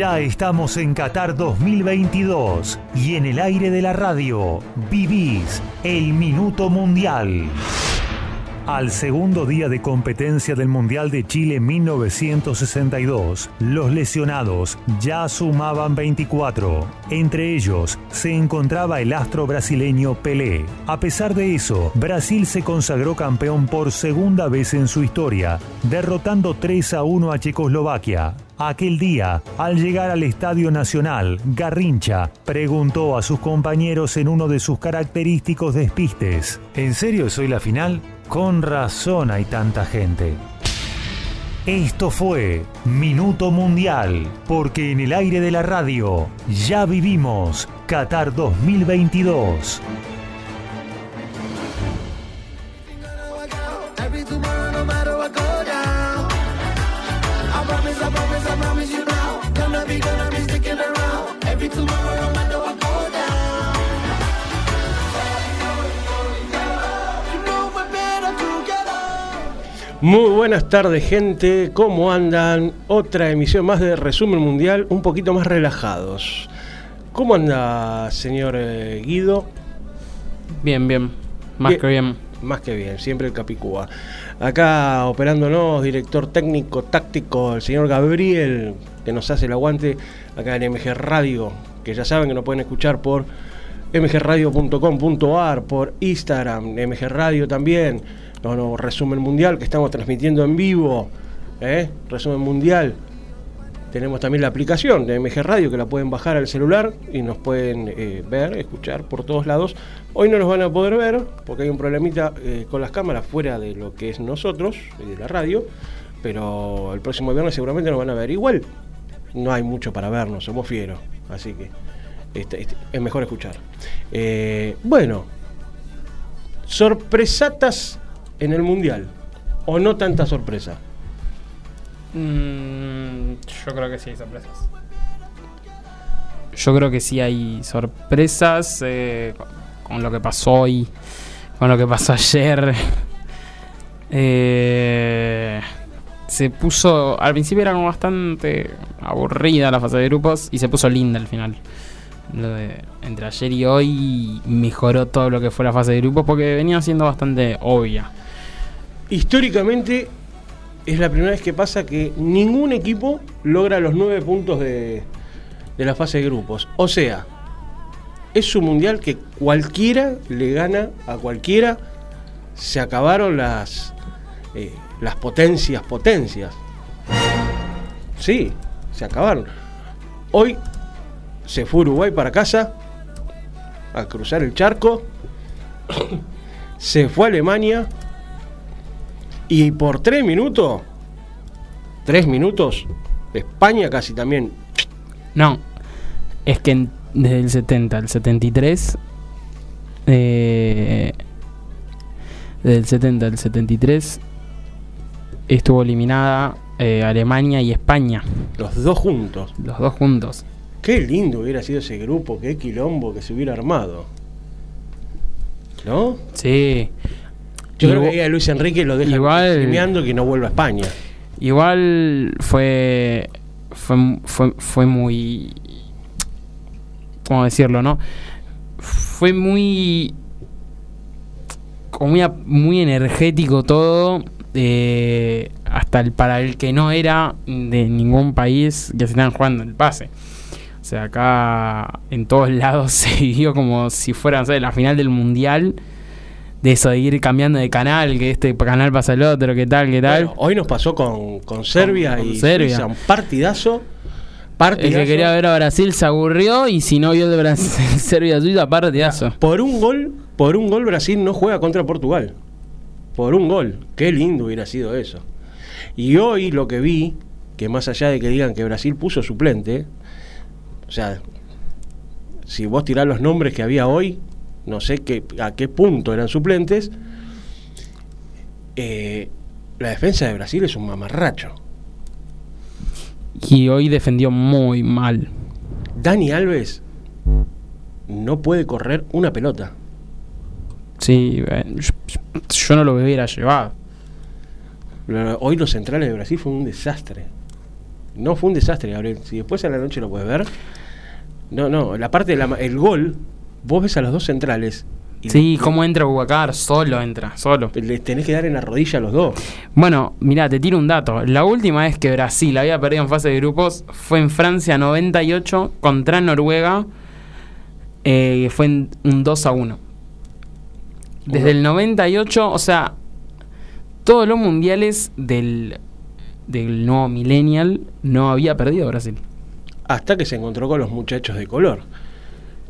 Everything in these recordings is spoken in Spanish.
Ya estamos en Qatar 2022 y en el aire de la radio vivís el Minuto Mundial. Al segundo día de competencia del Mundial de Chile 1962, los lesionados ya sumaban 24. Entre ellos se encontraba el astro brasileño Pelé. A pesar de eso, Brasil se consagró campeón por segunda vez en su historia, derrotando 3 a 1 a Checoslovaquia. Aquel día, al llegar al Estadio Nacional, Garrincha preguntó a sus compañeros en uno de sus característicos despistes, ¿En serio soy la final? Con razón hay tanta gente. Esto fue Minuto Mundial, porque en el aire de la radio ya vivimos Qatar 2022. Muy buenas tardes gente, ¿cómo andan? Otra emisión más de Resumen Mundial, un poquito más relajados. ¿Cómo anda, señor eh, Guido? Bien, bien, más Bien. que bien. Más que bien, siempre el Capicúa. Acá operándonos, director técnico, táctico, el señor Gabriel, que nos hace el aguante acá en MG Radio, que ya saben que nos pueden escuchar por mgradio.com.ar, por Instagram, MG Radio también, no, no, resumen mundial que estamos transmitiendo en vivo, ¿eh? resumen mundial. Tenemos también la aplicación de MG Radio que la pueden bajar al celular y nos pueden eh, ver, escuchar por todos lados. Hoy no nos van a poder ver porque hay un problemita eh, con las cámaras fuera de lo que es nosotros, y de la radio, pero el próximo viernes seguramente nos van a ver igual. No hay mucho para vernos, somos fieros, así que este, este, es mejor escuchar. Eh, bueno, sorpresatas en el Mundial, o no tanta sorpresa. Mm, yo creo que sí hay sorpresas. Yo creo que sí hay sorpresas eh, con- lo que pasó hoy, con lo que pasó ayer. Eh, se puso. Al principio era como bastante aburrida la fase de grupos y se puso linda al final. Lo de entre ayer y hoy mejoró todo lo que fue la fase de grupos porque venía siendo bastante obvia. Históricamente es la primera vez que pasa que ningún equipo logra los nueve puntos de, de la fase de grupos. O sea, es un mundial que cualquiera le gana a cualquiera. Se acabaron las, eh, las potencias, potencias. Sí, se acabaron. Hoy se fue Uruguay para casa a cruzar el charco. se fue a Alemania. Y por tres minutos, tres minutos, España casi también. No, es que en- desde el 70 al 73, eh, desde el 70 al 73, estuvo eliminada eh, Alemania y España, Los dos juntos. los dos juntos. Qué lindo hubiera sido ese grupo, qué quilombo que se hubiera armado. ¿No? Sí, Yo creo que ahí a Luis Enrique lo deja igual- que no vuelva a España. igual fue, fue, fue, fue muy, ¿cómo decirlo, no? Fue muy como muy, muy energético todo. eh, hasta el, para el que no era de ningún país que se estaban jugando el pase. O sea, acá en todos lados se vivió como si fuera sé, la final del mundial. De eso de ir cambiando de canal, que este canal pasa al otro, que tal, que tal. Bueno, hoy nos pasó con, con Serbia Con- con y Serbia. Suiza, un partidazo. el Partidazo. que quería ver a Brasil se aburrió y si no vio el de Brasil, Serbia-Suiza, partidazo. Por un gol, por un gol Brasil no juega contra Portugal. Por un gol. Qué lindo hubiera sido eso. Y hoy lo que vi, que más allá de que digan que Brasil puso suplente, o sea, si vos tirás los nombres que había hoy, no sé qué, a qué punto eran suplentes, eh, la defensa de Brasil es un mamarracho. Y hoy defendió muy mal. Dani Alves no puede correr una pelota. Sí, eh, yo, no lo hubiera llevado. Hoy los centrales de Brasil fue un desastre. No fue un desastre, Gabriel. Si después a la noche lo puedes ver. No, no, la parte del gol, vos ves a los dos centrales. y Sí, cómo entra Bubacar, solo entra, solo. Les tenés que dar en la rodilla a los dos. Bueno, mirá, te tiro un dato. La última vez que Brasil había perdido en fase de grupos fue en Francia 98 contra Noruega. eh, fue en un 2 a 1. Desde Uno. el 98, o sea, todos los mundiales del, del nuevo millennial no había perdido Brasil. Hasta que se encontró con los muchachos de color.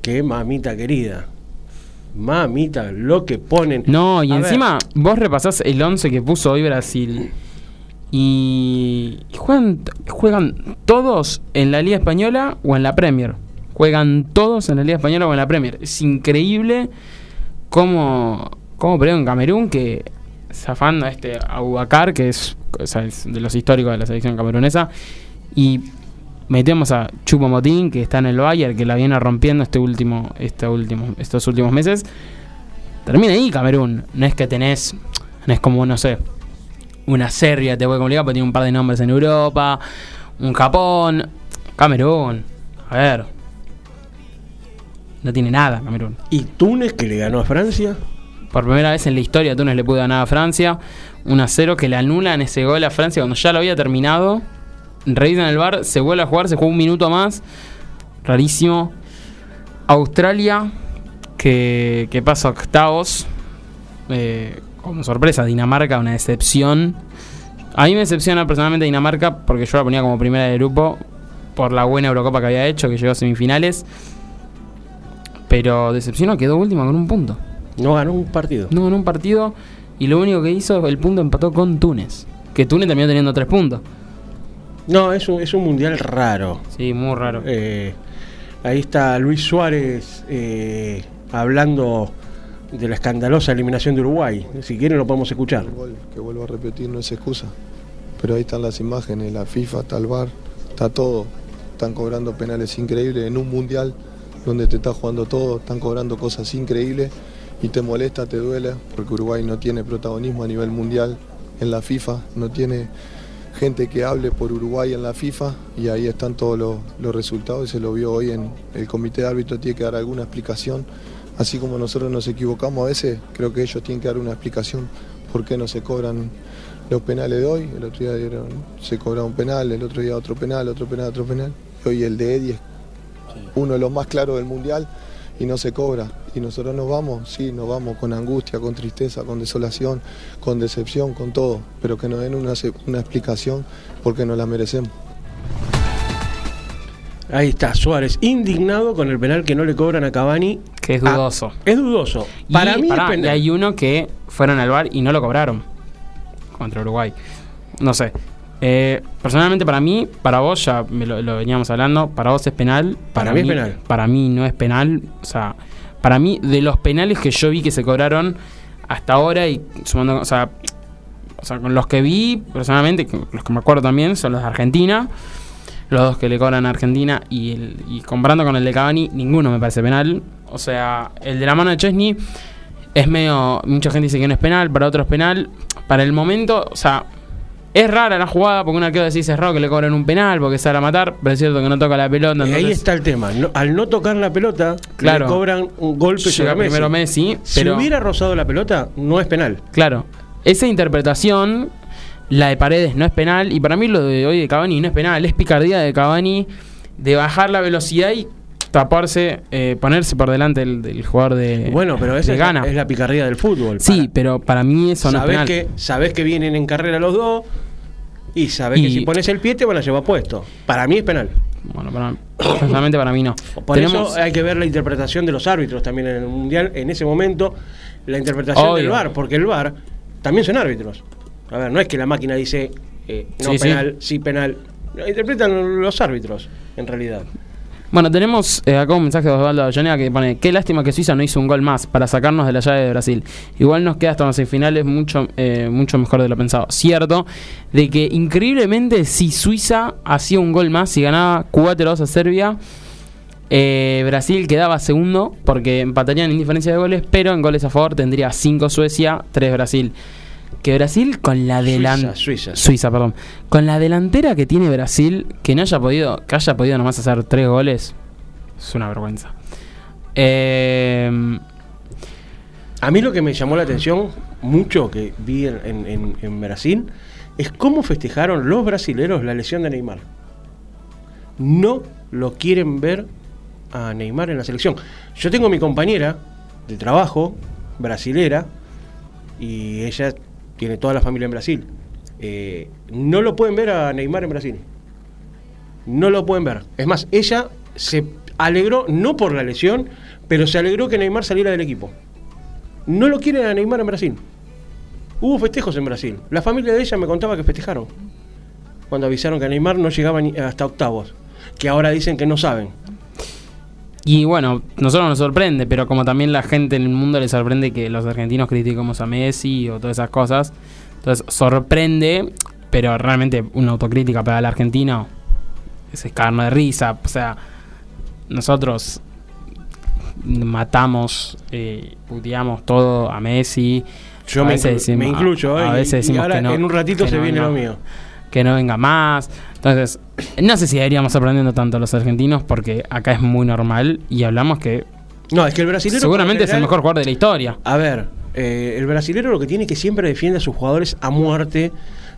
Que mamita querida. Mamita, lo que ponen. No, y A ver, encima vos repasás el 11 que puso hoy Brasil. Y juegan, juegan todos en la Liga Española o en la Premier. Juegan todos en la Liga Española o en la Premier. Es increíble cómo, cómo perdieron en Camerún que zafando a este Abubakar, que es, o sea, es de los históricos de la selección camerunesa, y metemos a Chupo Motín, que está en el Bayern, que la viene rompiendo este último, este último, estos últimos meses. Termina ahí Camerún. No es que tenés, no es como, no sé, una Serbia te voy a complicar porque tiene un par de nombres en Europa, un Japón, Camerún. A ver. No tiene nada Camerún. ¿Y Túnez que le ganó a Francia? Por primera vez en la historia Túnez le pudo ganar a Francia. 1 a 0 que le anulan ese gol a Francia cuando ya lo había terminado. Revisan el bar, se vuelve a jugar, se juega un minuto más. Rarísimo. Australia, que, que pasa a octavos. Eh, como sorpresa, Dinamarca, una decepción. A mí me decepciona personalmente Dinamarca porque yo la ponía como primera de grupo por la buena Eurocopa que había hecho, que llegó a semifinales. Pero decepcionó, quedó última con un punto. No ganó un partido. No ganó un partido y lo único que hizo, el punto empató con Túnez. Que Túnez terminó teniendo tres puntos. No, es un, es un mundial raro. Sí, muy raro. Eh, ahí está Luis Suárez eh, hablando de la escandalosa eliminación de Uruguay. Si quieren lo podemos escuchar. Gol que vuelvo a repetir no es excusa. Pero ahí están las imágenes, la FIFA, está el VAR, está todo. Están cobrando penales increíbles en un mundial donde te está jugando todo, están cobrando cosas increíbles y te molesta, te duele, porque Uruguay no tiene protagonismo a nivel mundial en la FIFA, no tiene gente que hable por Uruguay en la FIFA y ahí están todos los, los resultados y se lo vio hoy en el comité de árbitros, tiene que dar alguna explicación. Así como nosotros nos equivocamos a veces, creo que ellos tienen que dar una explicación por qué no se cobran los penales de hoy. El otro día dieron, se cobraba un penal, el otro día otro penal, otro penal, otro penal. Y hoy el de Eddie es uno de los más claros del mundial y no se cobra. Y nosotros nos vamos, sí, nos vamos con angustia, con tristeza, con desolación, con decepción, con todo, pero que nos den una, una explicación porque nos la merecemos. Ahí está Suárez, indignado con el penal que no le cobran a Cavani. Que es Ah, dudoso. es dudoso. Y, Para mí pará, es penal. y hay uno que fueron al bar y no lo cobraron. Contra Uruguay. No sé. Eh, personalmente para mí, para vos ya me lo, lo veníamos hablando, para vos es penal. Para mí es penal. Para mí no es penal. O sea, para mí de los penales que yo vi que se cobraron hasta ahora y sumando, o sea, o sea, con los que vi personalmente, los que me acuerdo también son los de Argentina. Los dos que le cobran a Argentina y, el, y comparando con el de Cavani, ninguno me parece penal. O sea, el de la mano de Chesney es medio. Mucha gente dice que no es penal, para otros es penal. Para el momento, o sea, es rara la jugada porque un arquero decís es raro que le cobren un penal porque sale a matar, pero es cierto que no toca la pelota. Y ahí entonces está el tema. No- al no tocar la pelota, Claro. le cobran un golpe Llega sobre Messi. primero Messi, Si pero- hubiera rozado la pelota, no es penal. Claro, esa interpretación, la de Paredes no es penal, y para mí lo de hoy de Cavani no es penal, es picardía de Cavani de bajar la velocidad y taparse, eh, ponerse por delante del, del jugador de, bueno, pero esa de es la, es la picardía del fútbol. sí, Para- pero para mí eso no es sabés penal. que, sabés que vienen en carrera los dos y sabés que si pones el pie te van a llevar puesto. Para mí es penal. Bueno, para, personalmente para mí no. Por Tenemos, eso hay que ver la interpretación de los árbitros también en el Mundial, en ese momento, la interpretación Obvio. del VAR, porque el VAR también son árbitros. A ver, no es que la máquina dice eh, no Sí, sí. penal, sí. penal. Lo interpretan los árbitros, en realidad. Bueno, tenemos eh, acá un mensaje de Osvaldo Avellaneda que pone, qué lástima que Suiza no hizo un gol más para sacarnos de la llave de Brasil. Igual nos queda hasta las semifinales mucho, eh, mucho mejor de lo pensado. Cierto, de que increíblemente si Suiza hacía un gol más y ganaba 4-2 a Serbia, eh, Brasil quedaba segundo porque empatarían en diferencia de goles, pero en goles a favor tendría 5 Suecia, 3 Brasil. Que Brasil con la delantera... Suiza, Suiza. Suiza, perdón. Con la delantera que tiene Brasil, que no haya podido, que haya podido nomás hacer tres goles, es una vergüenza. Eh, A mí lo que me llamó la atención mucho que vi en, en- en- Brasil es cómo festejaron los brasileros la lesión de Neymar. No lo quieren ver a Neymar en la selección. Yo tengo mi compañera de trabajo, brasilera, y ella tiene toda la familia en Brasil. Eh, no lo pueden ver a Neymar en Brasil. No lo pueden ver. Es más, ella se alegró, no por la lesión, pero se alegró que Neymar saliera del equipo. No lo quieren a Neymar en Brasil. Hubo festejos en Brasil. La familia de ella me contaba que festejaron. Cuando avisaron que Neymar no llegaba hasta octavos. Que ahora dicen que no saben. Y bueno, nosotros nos sorprende, pero como también la gente en el mundo le sorprende que los argentinos critiquemos a Messi o todas esas cosas. Entonces sorprende, pero realmente una autocrítica para el argentino es escarno de risa. O sea, nosotros matamos, eh, puteamos todo a Messi. Yo A me, veces inclu- decimos- me incluyo, a ¿eh? Y- veces y, decimos ahora que no, en un ratito se no viene venga. lo mío. Que no venga más. Entonces, no sé si deberíamos aprendiendo tanto a los argentinos porque acá es muy normal y hablamos que No, es que el brasilero. seguramente es el mejor jugador de la historia. A ver, eh, el brasilero lo que tiene es que siempre defiende a sus jugadores a muerte.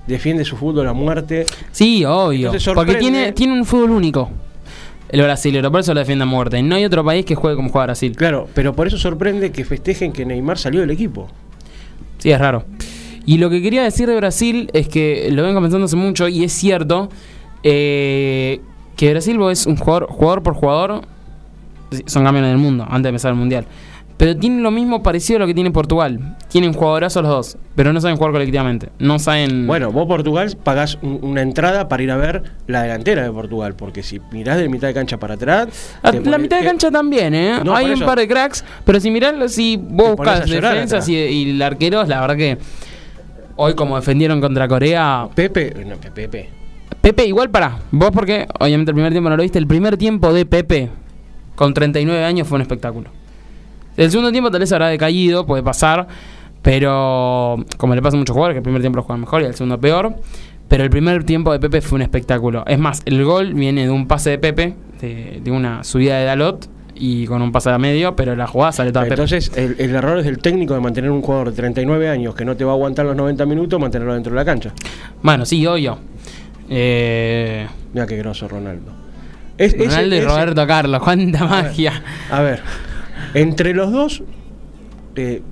Defiende su fútbol a muerte. Sí, obvio. Porque tiene, tiene un fútbol único. El brasilero, por eso lo defiende a muerte. No hay otro país que juegue como juega Brasil. Claro, pero por eso sorprende que festejen que Neymar salió del equipo. Sí, es raro. Y lo que quería decir de Brasil es que lo vengo pensando hace mucho y es cierto eh, que Brasil vos es un jugador, jugador por jugador, son campeones del mundo antes de empezar el mundial. Pero tienen lo mismo parecido a lo que tiene Portugal. Tienen jugadorazos los dos, pero no saben jugar colectivamente. No saben. Bueno, vos Portugal pagás un- una entrada para ir a ver la delantera de Portugal, porque si mirás de mitad de cancha para atrás... La, te la pones- mitad de te- cancha también, ¿eh? No, Hay por un eso. par de cracks, pero si mirás, si vos Te pones buscas llorar defensas atrás. y, y el arquero, la verdad que hoy como defendieron contra Corea, Pepe, no, Pepe. Pepe, igual para. Vos, porque obviamente el primer tiempo no lo viste. El primer tiempo de Pepe, con 39 años, fue un espectáculo. El segundo tiempo tal vez habrá decaído, puede pasar. Pero, como le pasa a muchos jugadores, que el primer tiempo lo juegan mejor y el segundo peor. Pero el primer tiempo de Pepe fue un espectáculo. Es más, el gol viene de un pase de Pepe, de, de una subida de Dalot y con un pase a medio, pero la jugada sale toda Pepe. Entonces, el, el error es del técnico de mantener un jugador de 39 años que no te va a aguantar los 90 minutos, mantenerlo dentro de la cancha. Bueno, sí, obvio. Eh, Mira qué grosso Ronaldo. Es- ese- Ronaldo y ese- Roberto Carlos, cuánta magia. A ver, entre los dos, eh,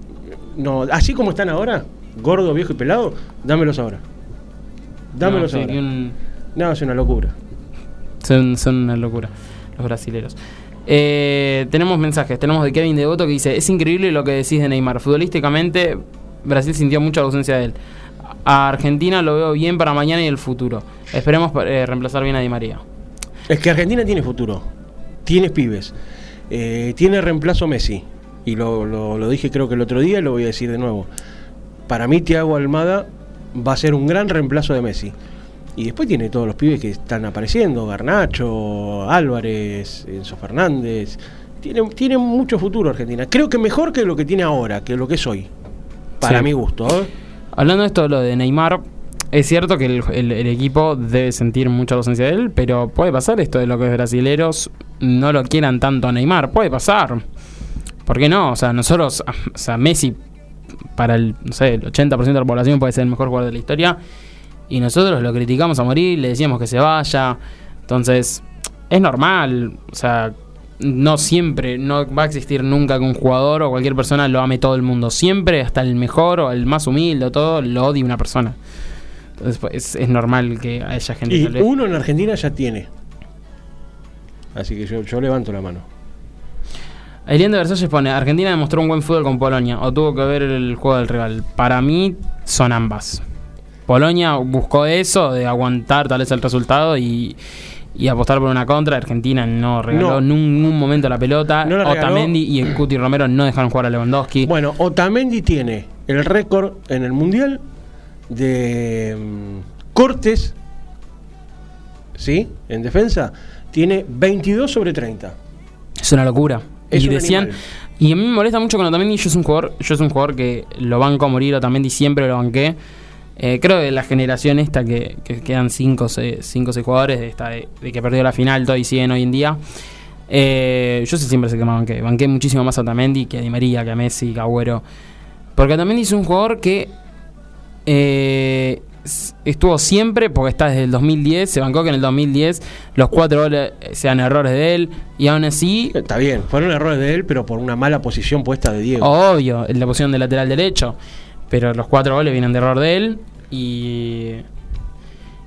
no, así como están ahora, gordo, viejo y pelado, dámelos ahora. Dámelos No, ahora. un- No, es una locura. Son, son una locura los brasileros. Eh, tenemos mensajes, tenemos de Kevin Devoto que dice, es increíble lo que decís de Neymar. Futbolísticamente, Brasil sintió mucha ausencia de él. A Argentina lo veo bien para mañana y el futuro. Esperemos eh, reemplazar bien a Di María. Es que Argentina tiene futuro, tiene pibes, eh, tiene reemplazo Messi. Y lo, lo- dije creo que el otro día y lo voy a decir de nuevo. Para mí Thiago Almada va a ser un gran reemplazo de Messi. Y después tiene todos los pibes que están apareciendo, Garnacho, Álvarez, Enzo Fernández. Tiene, tiene mucho futuro Argentina. Creo que mejor que lo que tiene ahora, que lo que es hoy. Para Sí. mi gusto. ¿eh? Hablando de esto, lo de Neymar, es cierto que el, el- el equipo debe sentir mucha ausencia de él, pero puede pasar esto de lo que los brasileros no lo quieran tanto a Neymar. Puede pasar. ¿Por qué no? O sea, nosotros, o sea, Messi, para el, no sé, el 80% de la población puede ser el mejor jugador de la historia, y nosotros lo criticamos a morir, le decíamos que se vaya. Entonces, es normal. O sea, no siempre, no va a existir nunca que un jugador o cualquier persona lo ame todo el mundo. Siempre, hasta el mejor o el más humilde o todo, lo odie una persona. Entonces, pues, es, es normal que haya gente Y tal uno en Argentina ya tiene. Así que yo, yo levanto la mano. Elian de Versalles pone, Argentina demostró un buen fútbol con Polonia, o tuvo que ver el juego del rival. Para mí, son ambas. Polonia buscó eso, de aguantar tal vez el resultado, y, y apostar por una contra. Argentina no regaló No. ningún momento la pelota. No la regaló. Otamendi y el Cuti Romero no dejaron jugar a Lewandowski. Bueno, Otamendi tiene el récord en el Mundial de mm, cortes, ¿sí? En defensa, tiene 22 sobre 30. Es una locura. Es y un decían. animal. Y a mí me molesta mucho con Otamendi. Yo soy un jugador, yo soy un jugador que lo banco a morir. Otamendi siempre lo banqué. Eh, creo que la generación esta que, que quedan 5 o 6 jugadores de, esta de, de que perdió la final, todo y siguen hoy en día. eh, yo sé siempre sé que me banqué. Banqué muchísimo más a Otamendi que a Di María, que a Messi, que a Agüero. Porque Otamendi es un jugador que eh, estuvo siempre, porque está desde el 2010. Se bancó que en el 2010 los cuatro goles sean errores de él. Y aún así Está bien, fueron errores de él, pero por una mala posición puesta de Diego. Obvio, en la posición de lateral derecho. Pero los cuatro goles vienen de error de él. Y.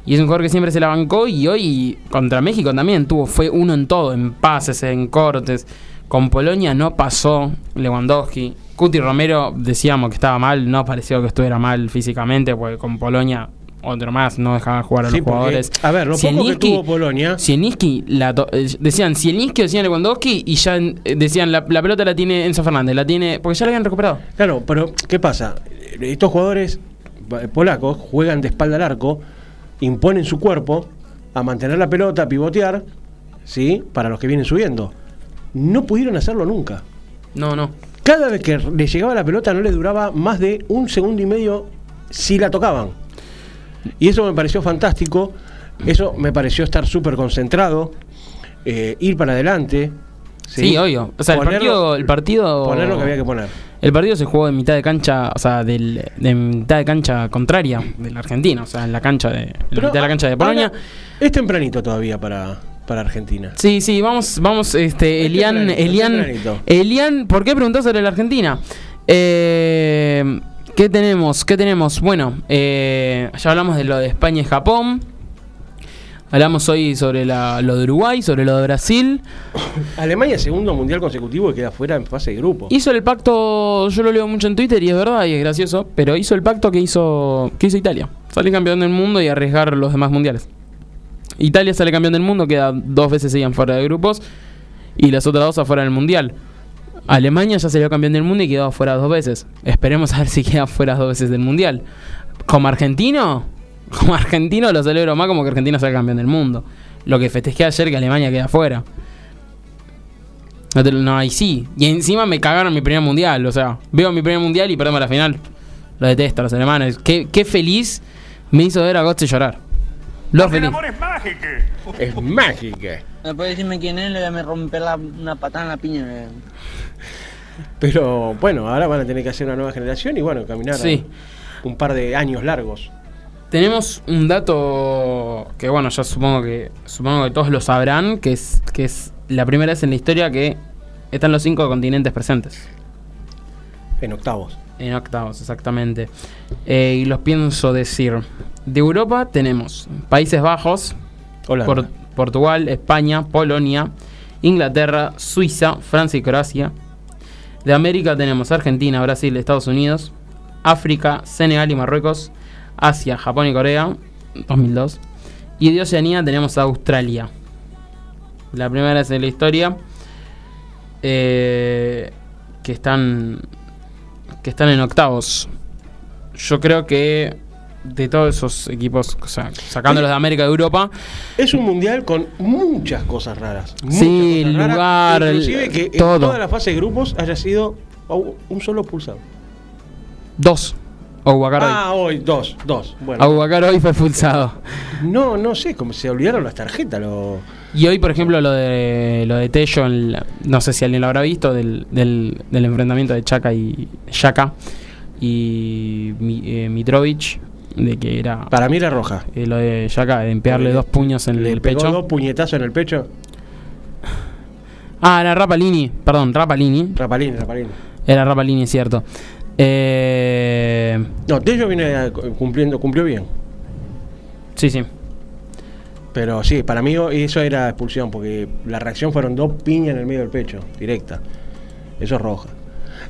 Y es un jugador que siempre se la bancó. Y hoy contra México también tuvo. Fue uno en todo: en pases, en cortes. Con Polonia no pasó Lewandowski. Cuti Romero decíamos que estaba mal. No pareció que estuviera mal físicamente. Porque con Polonia, otro más, no dejaba jugar a Sí, los porque, jugadores. a ver, lo poco que tuvo Polonia, Zielinski la to- eh, decían Zielinski o decían Lewandowski y ya eh, decían la, la pelota la tiene Enzo Fernández, la tiene porque ya la habían recuperado. Claro, pero ¿qué pasa? Estos jugadores polacos juegan de espalda al arco, imponen su cuerpo a mantener la pelota, a pivotear, ¿sí? Para los que vienen subiendo. No pudieron hacerlo nunca. No, no. Cada vez que le llegaba la pelota no le duraba más de un segundo y medio si la tocaban. Y eso me pareció fantástico. Eso me pareció estar súper concentrado. eh, ir para adelante. Sí, obvio. O sea, el partido, el partido Poner lo que había que poner. El partido se jugó en mitad de cancha, o sea, del, de mitad de cancha contraria de la Argentina, o sea, en la cancha de en la mitad de la cancha de Polonia. es tempranito todavía para, para Argentina. Sí, sí, vamos, vamos, este, Es Elian, es Elian. Elian, ¿por qué preguntó sobre la Argentina? Eh, ¿Qué tenemos? ¿Qué tenemos? Bueno, eh, ya hablamos de lo de España y Japón. Hablamos hoy sobre la- lo de Uruguay, sobre lo de Brasil. Alemania, segundo mundial consecutivo y queda fuera en fase de grupo. Hizo el pacto, yo lo leo mucho en Twitter y es verdad y es gracioso, pero hizo el pacto que hizo, que hizo Italia. Salir campeón del mundo y arriesgar los demás mundiales. Italia sale campeón del mundo, queda dos veces seguían fuera de grupos y las otras dos afuera del mundial. Alemania ya salió campeón del mundo y quedó afuera dos veces. Esperemos a ver si queda fuera dos veces del mundial. Como argentino, como argentino lo celebro más como que Argentina sea campeón del mundo. Lo que festejé ayer que Alemania queda fuera. No, no, ahí sí. Y encima me cagaron mi primer mundial. O sea, veo mi primer mundial y perdemos la final. Lo detesto, los alemanes. Qué, qué feliz me hizo ver a Götze llorar. Lo feliz. Es mágica. ¿Me puede decirme quién es? Le voy a me romper la- una patada en la piña. Pero bueno, ahora van a tener que hacer una nueva generación y bueno, caminar Sí. un par de años largos. Tenemos un dato que bueno, ya supongo que supongo que todos lo sabrán, que es que es la primera vez en la historia que están los cinco continentes presentes. En octavos. En octavos, exactamente. Eh, y los pienso decir. De Europa tenemos Países Bajos. Por- Portugal, España, Polonia, Inglaterra, Suiza, Francia y Croacia. De América tenemos Argentina, Brasil, Estados Unidos, África, Senegal y Marruecos, Asia, Japón y Corea, 2002. Y de Oceanía tenemos a Australia. La primera vez en la historia eh, que están que están en octavos. Yo creo que de todos esos equipos, o sea, sacándolos de América y Europa, Es un mundial con muchas cosas raras. muchas Sí, cosas raras, lugar, Inclusive que todo. en toda la fase de grupos haya sido un solo pulsado. dos. Ah, hoy, dos, dos. Bueno. Oubacar hoy fue expulsado. No, no sé, como se olvidaron las tarjetas. Lo... Y hoy, por ejemplo, lo de lo de Tello, en la- no sé si alguien lo habrá visto, del, del, del enfrentamiento de Chaka y Chaka y eh, Mitrovic, de que era Para mí era roja. eh, lo de Chaka, de empearle Le- dos puños en Le el pegó pecho. dos puñetazos en el pecho. Ah, era Rapalini, perdón, Rapalini. Rapalini, Rapalini. Era Rapalini, cierto. Eh, No, Tello viene cumpliendo, cumplió bien. sí, sí. Pero sí, para mí eso era expulsión, porque la reacción fueron dos piñas en el medio del pecho, directa. Eso es roja.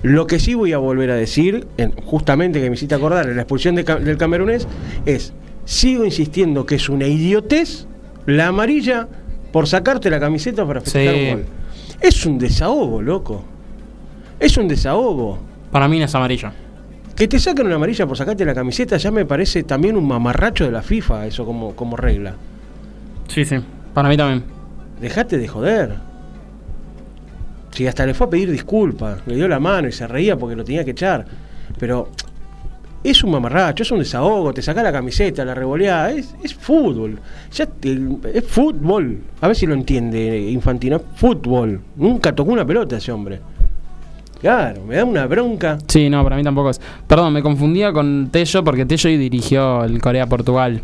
Lo que sí voy a volver a decir, en- justamente que me hiciste acordar, en la expulsión de del camerunés, es, sigo insistiendo que es una idiotez la amarilla por sacarte la camiseta para festejar Sí. un gol. Es un desahogo, loco. Es un desahogo. Para mí no es amarillo. Que te saquen una amarilla por sacarte la camiseta ya me parece también un mamarracho de la FIFA, eso como, como regla. Sí, sí. Para mí también. Dejate de joder. Si hasta le fue a pedir disculpas, le dio la mano y se reía porque lo tenía que echar. Pero es un mamarracho, es un desahogo, te saca la camiseta, la revoleada, es, es fútbol. Ya te- es fútbol. A ver si lo entiende Infantino, es fútbol. Nunca tocó una pelota ese hombre. Claro, me da una bronca. Sí, no, para mí tampoco es. Perdón, me confundía con Tello porque Tello dirigió el Corea-Portugal.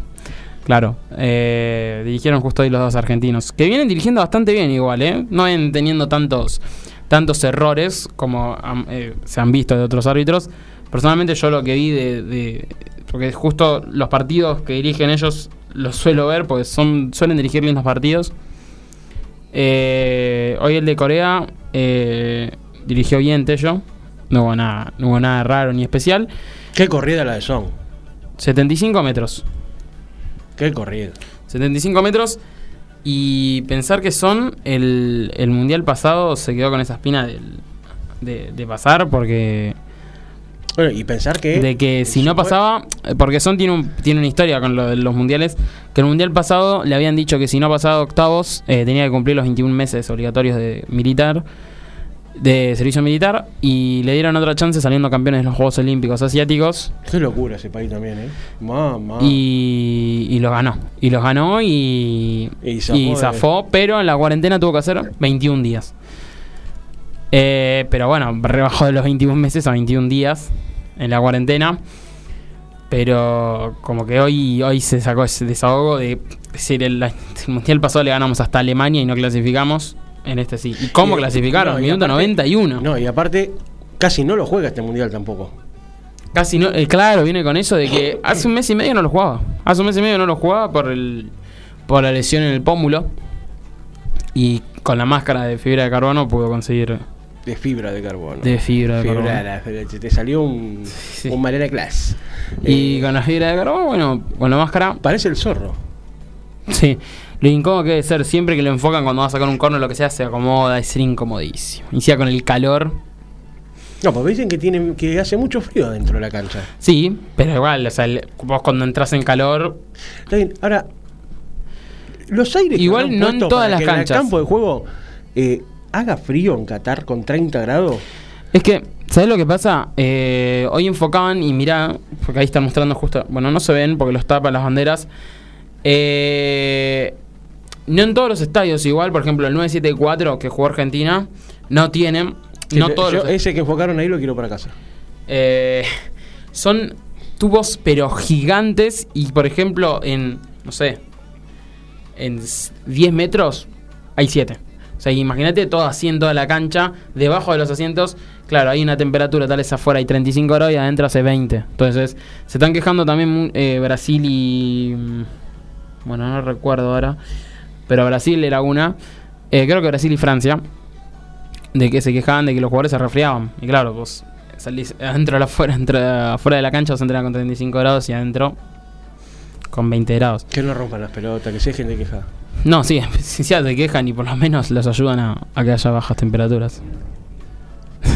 Claro, eh, dirigieron justo hoy los dos argentinos. Que vienen dirigiendo bastante bien igual, ¿eh? No vienen teniendo tantos, tantos errores como eh, se han visto de otros árbitros. Personalmente yo lo que vi de, de- Porque justo los partidos que dirigen ellos los suelo ver porque son suelen dirigir lindos partidos. Eh, hoy el de Corea eh, dirigió bien Tello. No hubo, nada, no hubo nada raro ni especial. Qué corrida la de Son. 75 metros. Qué corrida. 75 metros. Y pensar que son el, el mundial pasado se quedó con esa espina del- de, de pasar porque Bueno, y pensar que. de que si no pasaba porque son tiene, un- tiene una historia con lo de los mundiales que el mundial pasado le habían dicho que si no pasaba octavos eh, tenía que cumplir los 21 meses obligatorios de militar de servicio militar y le dieron otra chance saliendo campeones de los Juegos Olímpicos Asiáticos Qué locura ese país también, ¿eh? Mamá. y, y los ganó. Y los ganó y, Y zafó y de- zafó, pero en la cuarentena tuvo que hacer 21 días. Eh, pero bueno, rebajó de los 21 meses a 21 días en la cuarentena. Pero como que hoy, hoy se sacó ese desahogo de decir, el, el mundial pasado le ganamos hasta Alemania y no clasificamos. En este sí. ¿Y cómo Y- clasificaron? no, y Minuto aparte- 91. No, y aparte, casi no lo juega este mundial tampoco. Casi no, eh, claro, viene con eso de que hace un mes y medio no lo jugaba. Hace un mes y medio no lo jugaba por el por la lesión en el pómulo. Y con la máscara de fibra de carbono pudo conseguir De fibra de carbono. de fibra de carbono. Te- salió un, Sí. un Malena Class. Y Eh, con la fibra de carbono, bueno, con la máscara, Parece el zorro. sí. Lo incómodo que debe ser, siempre que lo enfocan cuando va a sacar un corno, lo que sea, se acomoda, es ser incomodísimo. Y sea con el calor, No, porque dicen que tiene que hace mucho frío adentro de la cancha. sí, pero igual, o sea, el- vos cuando entras en calor, Está bien, ahora, los aires. Igual no en todas las que canchas. En el campo de juego eh, haga frío en Qatar con 30 grados. Es que, ¿sabes lo que pasa? Eh, hoy enfocaban y mirá, porque ahí están mostrando justo, bueno, no se ven porque los tapan las banderas. Eh, no en todos los estadios igual, por ejemplo, el 974 que jugó Argentina, no tienen, no todos yo los- ese que enfocaron ahí lo quiero para casa. eh, son tubos pero gigantes y por ejemplo en, no sé, en s- 10 metros hay 7. O sea, imagínate todo así en toda la cancha, debajo de los asientos, claro, hay una temperatura tal vez afuera hay 35 grados y adentro hace 20. Entonces, se están quejando también eh, Brasil y... mm, Bueno, no recuerdo ahora, pero Brasil era una. eh, creo que Brasil y Francia, de que se quejaban de que los jugadores se resfriaban. Y claro, vos salís adentro de la afuera, entra- afuera de la cancha, vos entrenás con 35 grados y adentro con 20 grados. Que no rompan las pelotas, que se dejen de quejar. No, sí, si se quejan y por lo menos los ayudan a, a que haya bajas temperaturas.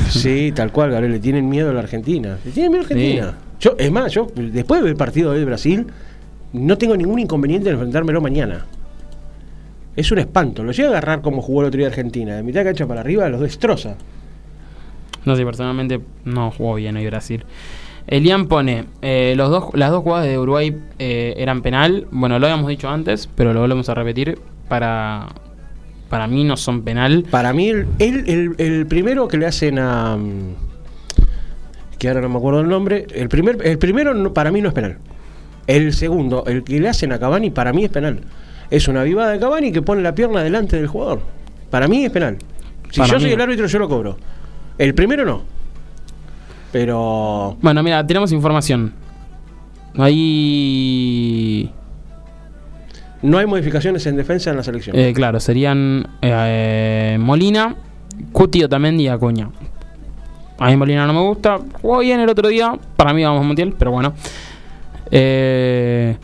Sí, tal cual, Gabriel, le tienen miedo a la Argentina. Le tienen miedo a Argentina. Yo, es más, yo después de ver el partido de Brasil, no tengo ningún inconveniente en enfrentármelo mañana. Es un espanto. Lo llega a agarrar como jugó el otro día Argentina. De mitad de cancha para arriba los destroza. No sé, personalmente no jugó bien hoy Brasil. Elian pone, eh, los dos, las dos jugadas de Uruguay eh, eran penal. Bueno, lo habíamos dicho antes, pero lo volvemos a repetir. Para, para mí no son penal. Para mí, el, el, el- el primero que le hacen a. mm, que ahora no me acuerdo el nombre. El, primer, el primero no- para mí no es penal. El segundo, el que le hacen a Cavani, para mí es penal. Es una vivada de Cavani que pone la pierna delante del jugador. Para mí es penal. Si Para yo mí soy el árbitro, yo lo cobro. El primero no. Pero. Bueno, mira, tenemos información. Ahí... No hay modificaciones en defensa en la selección. Eh, claro, serían eh, Molina, Cuti, Otamendi y Acuña. A mí Molina no me gusta. Jugó bien el otro día. Para mí vamos a Montiel, pero bueno. Eh,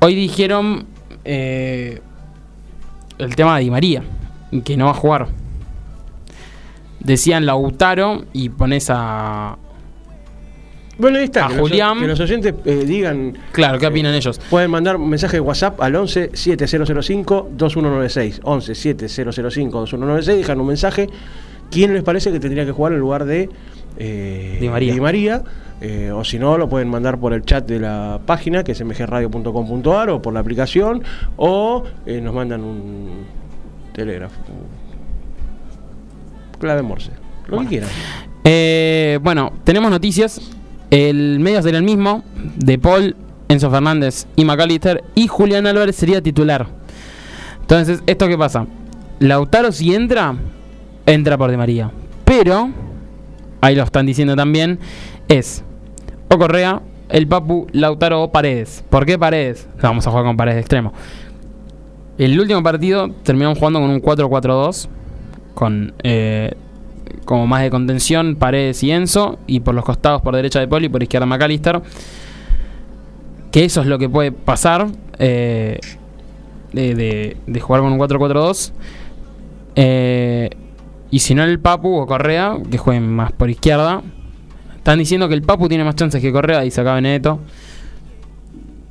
hoy dijeron... eh, el tema de Di María, que no va a jugar. Decían Lautaro y pones a. Bueno, ahí está. A que los- Julián. que los oyentes eh, digan. Claro, ¿qué opinan ellos? Pueden mandar un mensaje de WhatsApp al 11 7005 2196. 11 7005 2196. Dejan un mensaje. ¿Quién les parece que tendría que jugar en lugar de eh, Di María. María? Eh, o si no, lo pueden mandar por el chat de la página, que es mgradio.com.ar, o por la aplicación, o eh, nos mandan un telégrafo. Clave Morse. Lo que quieran. Eh, bueno, tenemos noticias. El medio será el mismo: De Paul, Enzo Fernández y McAllister. Y Julián Álvarez sería titular. Entonces, ¿esto qué pasa? Lautaro, si entra, entra por De María. Pero, ahí lo están diciendo también: es o Correa, el Papu, Lautaro o Paredes. ¿Por qué Paredes? No, vamos a jugar con Paredes de extremo. El último partido terminamos jugando con un 4-4-2. Con eh, como más de contención, Paredes y Enzo, y por los costados por derecha de Poli y por izquierda McAllister. Que eso es lo que puede pasar eh, de- de jugar con un 4-4-2. Eh, y si no, el Papu o Correa, que jueguen más por izquierda. Están diciendo que el Papu tiene más chances que Correa, dice acá Benedetto.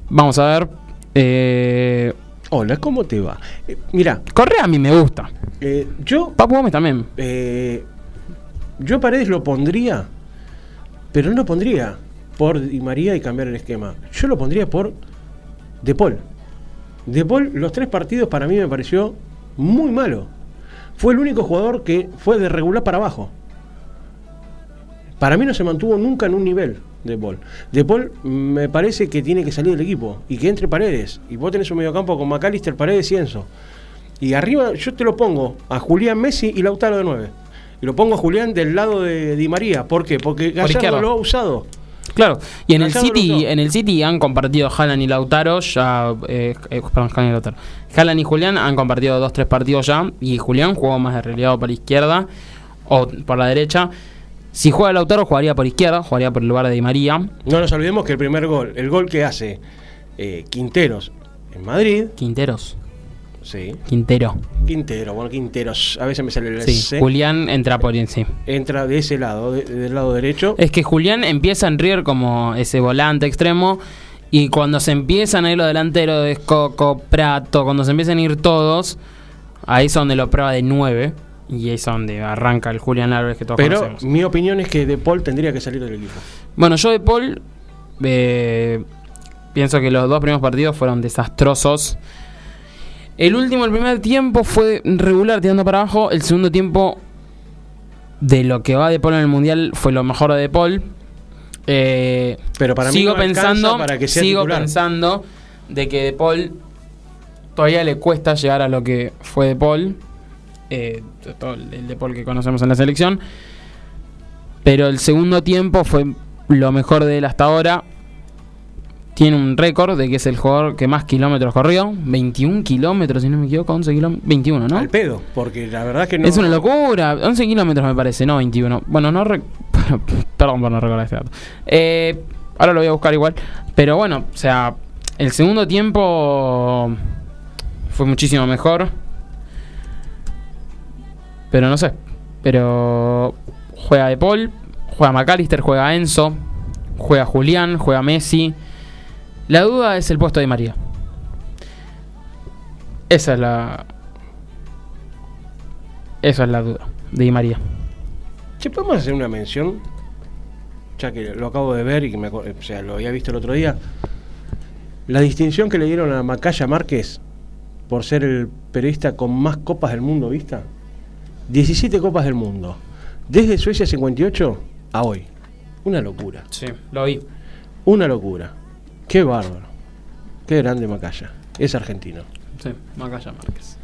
Vamos a ver. Eh, Hola, ¿cómo te va? Eh, mira, Correa a mí me gusta. eh, yo Papu Gómez también. Eh, yo a Paredes lo pondría, pero no lo pondría por Di María y cambiar el esquema. Yo lo pondría por De Paul. De Paul, los tres partidos para mí me pareció muy malo. Fue el único jugador que fue de regular para abajo. Para mí no se mantuvo nunca en un nivel De Paul. De Paul me parece que tiene que salir del equipo y que entre Paredes. Y vos tenés un mediocampo con McAllister, Paredes y Enzo. Y arriba yo te lo pongo a Julián Messi y Lautaro de 9. Y lo pongo a Julián del lado de Di María. ¿Por qué? Porque Gallardo izquierda. lo ha usado. Claro, y en el City, en el City han compartido Haaland y Lautaro ya, eh, eh, perdón, Haaland y Lautaro. Haaland y Julián han compartido dos, tres partidos ya, y Julián jugó más de reliado por izquierda o por la derecha. Si juega Lautaro jugaría por izquierda, jugaría por el lugar de Di María. No nos olvidemos que el primer gol, el gol que hace eh, Quinteros en Madrid, Quinteros, sí, Quintero. Quintero, bueno, Quinteros, a veces me sale el Sí, S, Julián entra por sí. entra de ese lado, de- del lado derecho. Es que Julián empieza en River como ese volante extremo. Y cuando se empiezan a ir los delanteros de Coco, Prato, cuando se empiezan a ir todos, ahí es donde lo prueba de 9. Y ahí es donde arranca el Julián Álvarez que todos pero conocemos. mi opinión es que De Paul tendría que salir del equipo. Bueno, yo de Paul eh, pienso que los dos primeros partidos fueron desastrosos. El último, el primer tiempo fue regular tirando para abajo. El segundo tiempo de lo que va de Paul en el Mundial fue lo mejor de De Paul. Eh, Pero para mí sigo no alcanza pensando, para que sea sigo titular. pensando de que De Paul todavía le cuesta llegar a lo que fue De Paul. Eh, todo el De Paul que conocemos en la selección. Pero el segundo tiempo fue lo mejor de él hasta ahora. Tiene un récord de que es el jugador que más kilómetros corrió. 21 kilómetros, si no me equivoco, 11 kilómetros. 21, ¿no? Al pedo, porque la verdad que no. Es una locura. 11 kilómetros me parece, no 21. Bueno, no. rec- Perdón por no recordar este dato. Eh, ahora lo voy a buscar igual. Pero bueno, o sea, el segundo tiempo fue muchísimo mejor. Pero no sé. Pero juega De Paul, juega McAllister, juega Enzo, juega Julián, juega Messi. La duda es el puesto de María. Esa es la. Esa es la duda de Di María. Che, ¿podemos hacer una mención? Ya que lo acabo de ver y que me, o sea, lo había visto el otro día. La distinción que le dieron a Macaya Márquez por ser el periodista con más copas del mundo vista. 17 copas del mundo. Desde Suecia 58 a hoy. Una locura. Sí, lo vi. Una locura. Qué bárbaro. Qué grande Macaya. Es argentino. Sí, Macaya Márquez.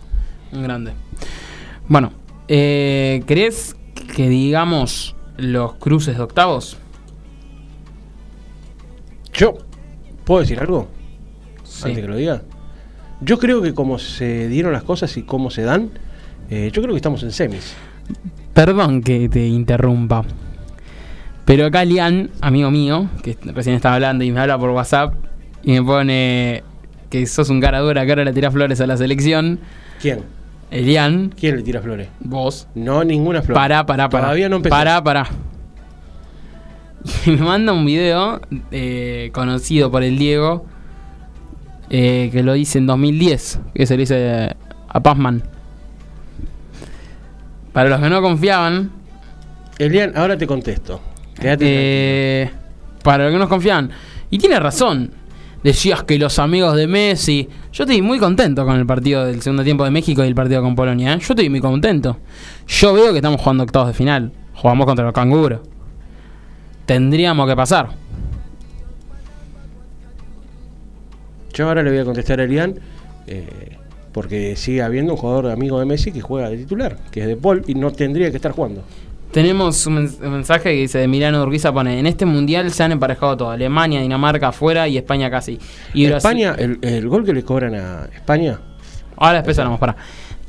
Un grande. Bueno, eh, ¿crees que digamos los cruces de octavos? Yo, ¿puedo decir algo? Sí. Antes que lo diga. Yo creo que como se dieron las cosas y cómo se dan, eh, yo creo que estamos en semis. Perdón que te interrumpa. Pero acá Lian, amigo mío, que recién estaba hablando y me habla por WhatsApp y me pone que sos un cara dura que ahora le tirás flores a la selección. ¿Quién? Elian, ¿Quién le tira flores? vos. No, ninguna flor. Pará, pará, pará. Todavía no empezó. Pará, pará. Y me manda un video eh, conocido por el Diego eh, que lo dice en 2010, que se lo dice a Pazman. Para los que no confiaban, Elian, ahora te contesto. Eh, para los que no confiaban, y tiene razón, decías que los amigos de Messi, yo estoy muy contento con el partido del segundo tiempo de México y el partido con Polonia, ¿eh? yo estoy muy contento. Yo veo que estamos jugando octavos de final, jugamos contra los canguros. Tendríamos que pasar. Yo ahora le voy a contestar a Elian, eh, porque sigue habiendo un jugador amigo de Messi que juega de titular, que es de Paul, y no tendría que estar jugando. Tenemos un mens- un mensaje que dice de Milano Urquiza pone, en este mundial se han emparejado todo, Alemania, Dinamarca afuera y España casi. Y Brasil- España, el, el gol que le cobran a España, Ahora hablamos, para.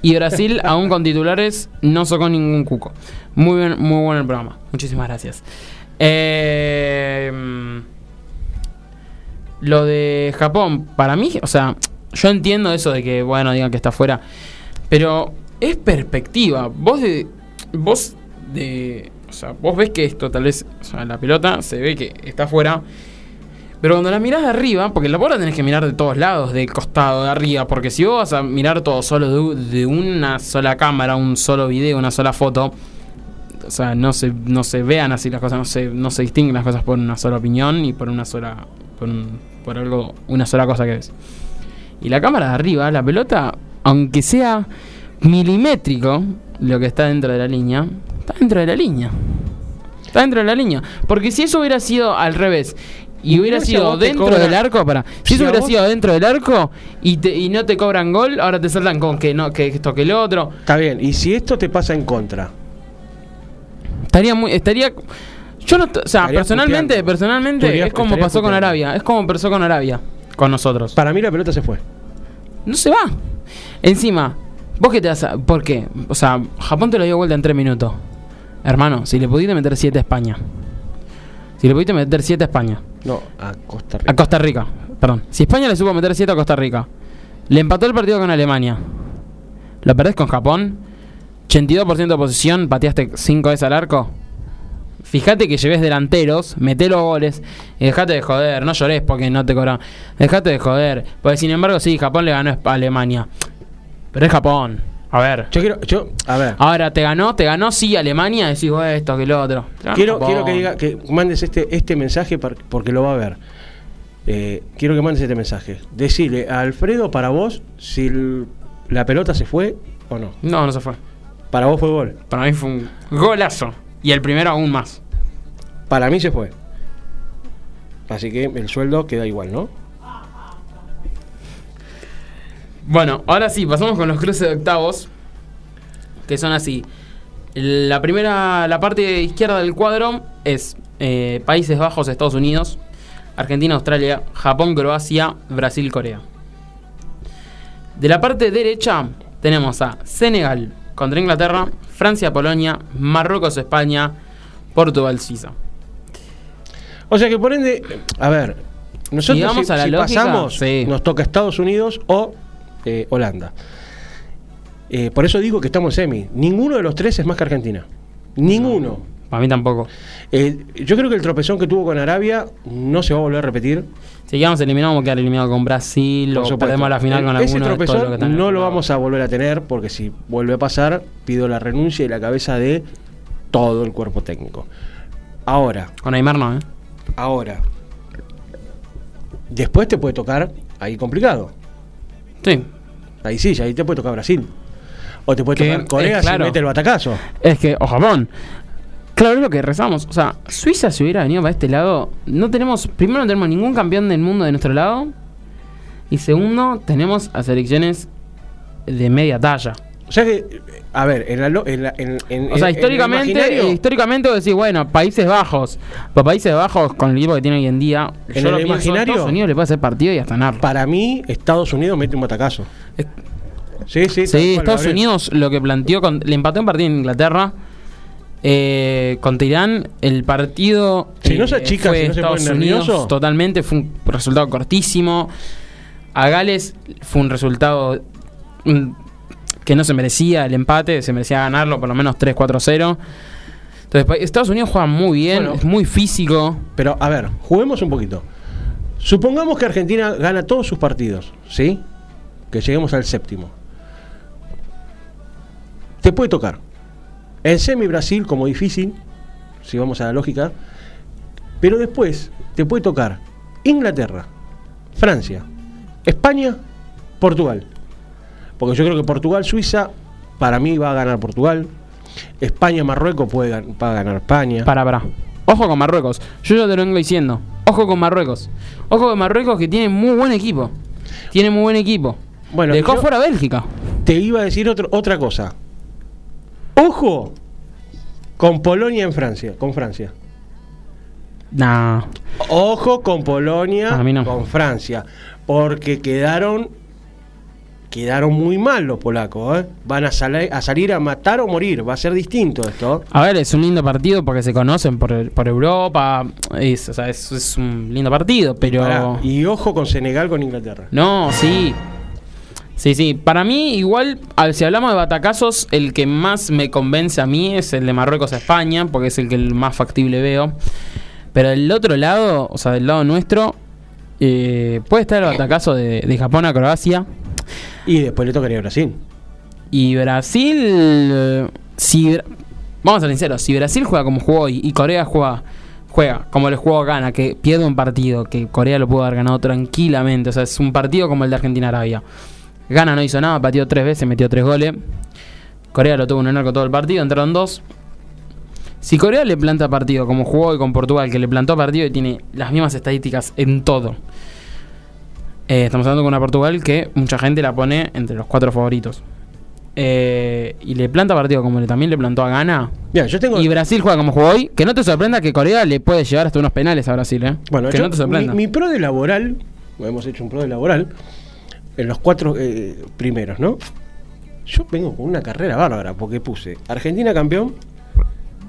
Y Brasil, aún con titulares, no sacó ningún cuco. Muy bien, muy bueno el programa. Muchísimas gracias. Eh, mm, lo de Japón, para mí, o sea, yo entiendo eso de que, bueno, digan que está fuera, pero es perspectiva. Vos de. Vos de. O sea, vos ves que esto, tal vez, o sea, la pelota se ve que está fuera. Pero cuando la mirás de arriba, porque la bola tenés que mirar de todos lados, del costado, de arriba, porque si vos vas a mirar todo solo de, de una sola cámara, un solo video, una sola foto, o sea, no se, no se vean así las cosas, no se, no se distinguen las cosas por una sola opinión y por una sola, por, un- por algo, una sola cosa que ves. Y la cámara de arriba, la pelota, aunque sea milimétrico lo que está dentro de la línea, está dentro de la línea. Está dentro de la línea. Porque si eso hubiera sido al revés y hubiera sido dentro cobran- del arco, para. Si si eso hubiera vos- sido dentro del arco y, te- y no te cobran gol, ahora te saltan con que no que esto que el otro. está bien. Y si esto te pasa en contra, Estaría muy estaría yo no, o sea, personalmente, puteando. personalmente Estaría- es como pasó con. Arabia, es como pasó con Arabia con nosotros. para mí la pelota se fue. No se va. Encima, vos que te vas a. ¿Por qué? O sea, Japón te lo dio vuelta en 3 minutos. Hermano, si le pudiste meter 7 a España. Si le pudiste meter 7 a España. No, a Costa Rica. A Costa Rica, perdón. Si España le supo meter 7 a Costa Rica. Le empató el partido con Alemania. Lo perdés con Japón. 82% de posición, pateaste 5 veces al arco. Fíjate que lleves delanteros, meté los goles y dejate de joder, no llores porque no te cobraron. Dejate de joder. Porque sin embargo, sí, Japón le ganó a Alemania. Pero es Japón. A ver. Yo quiero, yo, a ver, Ahora, te ganó, te ganó sí Alemania, decís "Oh, esto, que lo otro. Quiero, Japón. quiero que diga, que mandes este, este mensaje porque lo va a ver. Eh, quiero que mandes este mensaje. Decile a Alfredo para vos si el- la pelota se fue o no. No, no se fue. Para vos fue gol. Para mí fue un golazo. Y el primero aún más. Para mí se fue. Así que el sueldo queda igual, ¿no? Bueno, ahora sí, pasamos con los cruces de octavos. Que son así. La primera, la parte izquierda del cuadro es eh, Países Bajos, Estados Unidos, Argentina, Australia, Japón, Croacia, Brasil, Corea. De la parte derecha tenemos a Senegal contra Inglaterra, Francia, Polonia, Marruecos, España, Portugal, Suiza. O sea que por ende, a ver, nosotros Si a la si lógica, pasamos, sí. nos toca Estados Unidos o eh, Holanda. Eh, por eso digo que estamos en semi. Ninguno de los tres es más que Argentina. Ninguno. Para mí tampoco. Eh, yo creo que el tropezón que tuvo con Arabia no se va a volver a repetir. Si quedamos eliminados, vamos a quedar eliminados con Brasil por o perdemos la final con Ese alguno tropezón no lo vamos a volver a tener porque si vuelve a pasar, pido la renuncia y la cabeza de todo el cuerpo técnico. Ahora, Con Aymar no, ¿eh? ahora. Después te puede tocar ahí complicado. Sí. Ahí sí, ahí te puede tocar Brasil. O te puede Que, tocar Corea claro. si mete el batacazo. Es que, o Japón. Claro, es lo que rezamos. O sea, Suiza si hubiera venido para este lado, no tenemos, primero no tenemos ningún campeón del mundo de nuestro lado. Y segundo, tenemos a selecciones de media talla. O sea que, a ver, en la, en la- en- en- O sea, en históricamente, eh, históricamente vos decís, bueno, Países Bajos. Países Bajos, con el equipo que tiene hoy en día, En yo el lo imaginario- Estados Unidos le puede hacer partido y hasta ganar. para mí, Estados Unidos mete un batacazo. Es- Sí, sí. Sí, Estados. Unidos lo que planteó, con- le empató un partido en Inglaterra. Eh, contra Irán, el partido Si no se eh, achica, fue si no se pone Estados Unidos nervioso. totalmente, fue un resultado cortísimo. A Gales fue un resultado que no se merecía el empate, se merecía ganarlo por lo menos 3-4-0. Entonces, pa- Estados Unidos juega muy bien, Bueno. es muy físico. Pero, a ver, juguemos un poquito. Supongamos que Argentina gana todos sus partidos, ¿sí? Que lleguemos al séptimo. Te puede tocar. En semi Brasil como difícil, si vamos a la lógica. Pero después te puede tocar Inglaterra, Francia, España, Portugal. Porque yo creo que Portugal, Suiza, para mí va a ganar Portugal. España, Marruecos puede gan- va a ganar España. Para, para. Ojo con Marruecos. Yo ya te lo vengo diciendo. Ojo con Marruecos. Ojo con Marruecos que tiene muy buen equipo. Tiene muy buen equipo. Bueno, Dejó fuera Bélgica. Te iba a decir otro- otra cosa. Ojo con Polonia en Francia, con Francia. Nah. Ojo con Polonia, no. con Francia, porque quedaron quedaron muy mal los polacos, ¿eh? Van a, sali- a salir a matar o morir, va a ser distinto esto. A ver, es un lindo partido porque se conocen por, por Europa. Es, o sea, es, es un lindo partido, pero. Pará, Y ojo con Senegal con Inglaterra. No, sí. Sí, sí. Para mí, igual, a ver, si hablamos de batacazos, el que más me convence a mí es el de Marruecos a España, porque es el que el más factible veo. Pero del otro lado, o sea, del lado nuestro, eh, puede estar el batacazo de, de Japón a Croacia. Y después le tocaría Brasil. Y Brasil, eh, si vamos a ser sinceros, si Brasil juega como jugó hoy y Corea juega, juega como le jugó gana, que pierde un partido, que Corea lo pudo haber ganado tranquilamente, o sea, es un partido como el de Argentina-Arabia. Gana no hizo nada, pateó tres veces, metió tres goles. Corea lo tuvo el arco todo el partido, entraron dos. Si Corea le planta partido como jugó hoy con Portugal, que le plantó partido y tiene las mismas estadísticas en todo. Eh, estamos hablando con una Portugal que mucha gente la pone entre los cuatro favoritos. Eh, y le planta partido como le, también le plantó a Ghana. Mira, yo tengo Y Brasil juega como jugó hoy. Que no te sorprenda que Corea le puede llevar hasta unos penales a Brasil, ¿eh? Bueno, que yo- no te sorprenda. Mi, mi pro de laboral, hemos hecho un pro de laboral, en los cuatro eh, primeros, ¿no? Yo vengo con una carrera bárbara, porque puse Argentina campeón,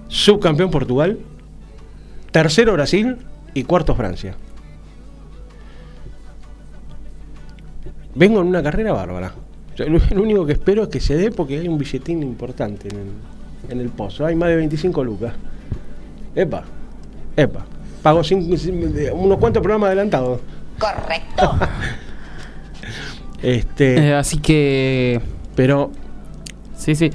subcampeón Portugal, tercero Brasil y cuarto Francia. Vengo en una carrera bárbara. Yo lo, lo único que espero es que se dé porque hay un billetín importante en el, en el pozo. Hay más de 25 lucas. Epa, epa. Pago cinco- unos cuantos programas adelantados. Correcto. Este, Eh, así que. pero Sí, sí.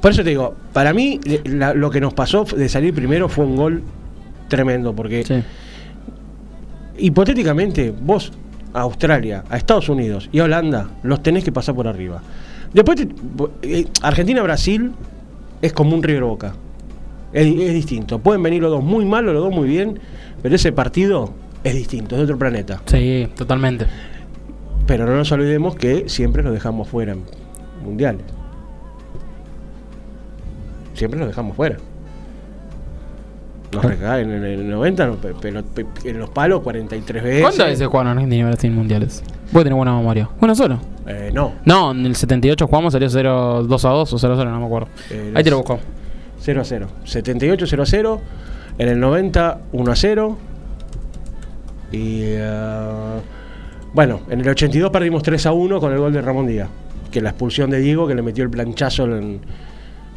por eso te digo, para mí la- lo que nos pasó de salir primero fue un gol tremendo, porque sí. hipotéticamente vos a Australia, a Estados Unidos y a Holanda los tenés que pasar por arriba. Después eh, Argentina-Brasil es como un River Boca. Es, es distinto. Pueden venir los dos muy malos, los dos muy bien, pero ese partido es distinto, es de otro planeta. Sí, totalmente. Pero no nos olvidemos que siempre los dejamos fuera en mundiales. Siempre los dejamos fuera. Recaen en el 90, no, pe- pero pe- en los palos 43 veces. ¿Cuántas veces jugaron Argentina y Brasil mundiales? Vos tenés buena memoria. Bueno, solo. Eh, no. No, en el 78 jugamos, salió 0 2 a 2 o 0 a 0, no me acuerdo. Eh, Ahí te lo busco. 0 a 0. 78 0 a 0. En el 90 1 a 0. Y eh, bueno, en el 82 perdimos 3 a 1 con el gol de Ramón Díaz. Que la expulsión de Diego que le metió el planchazo en,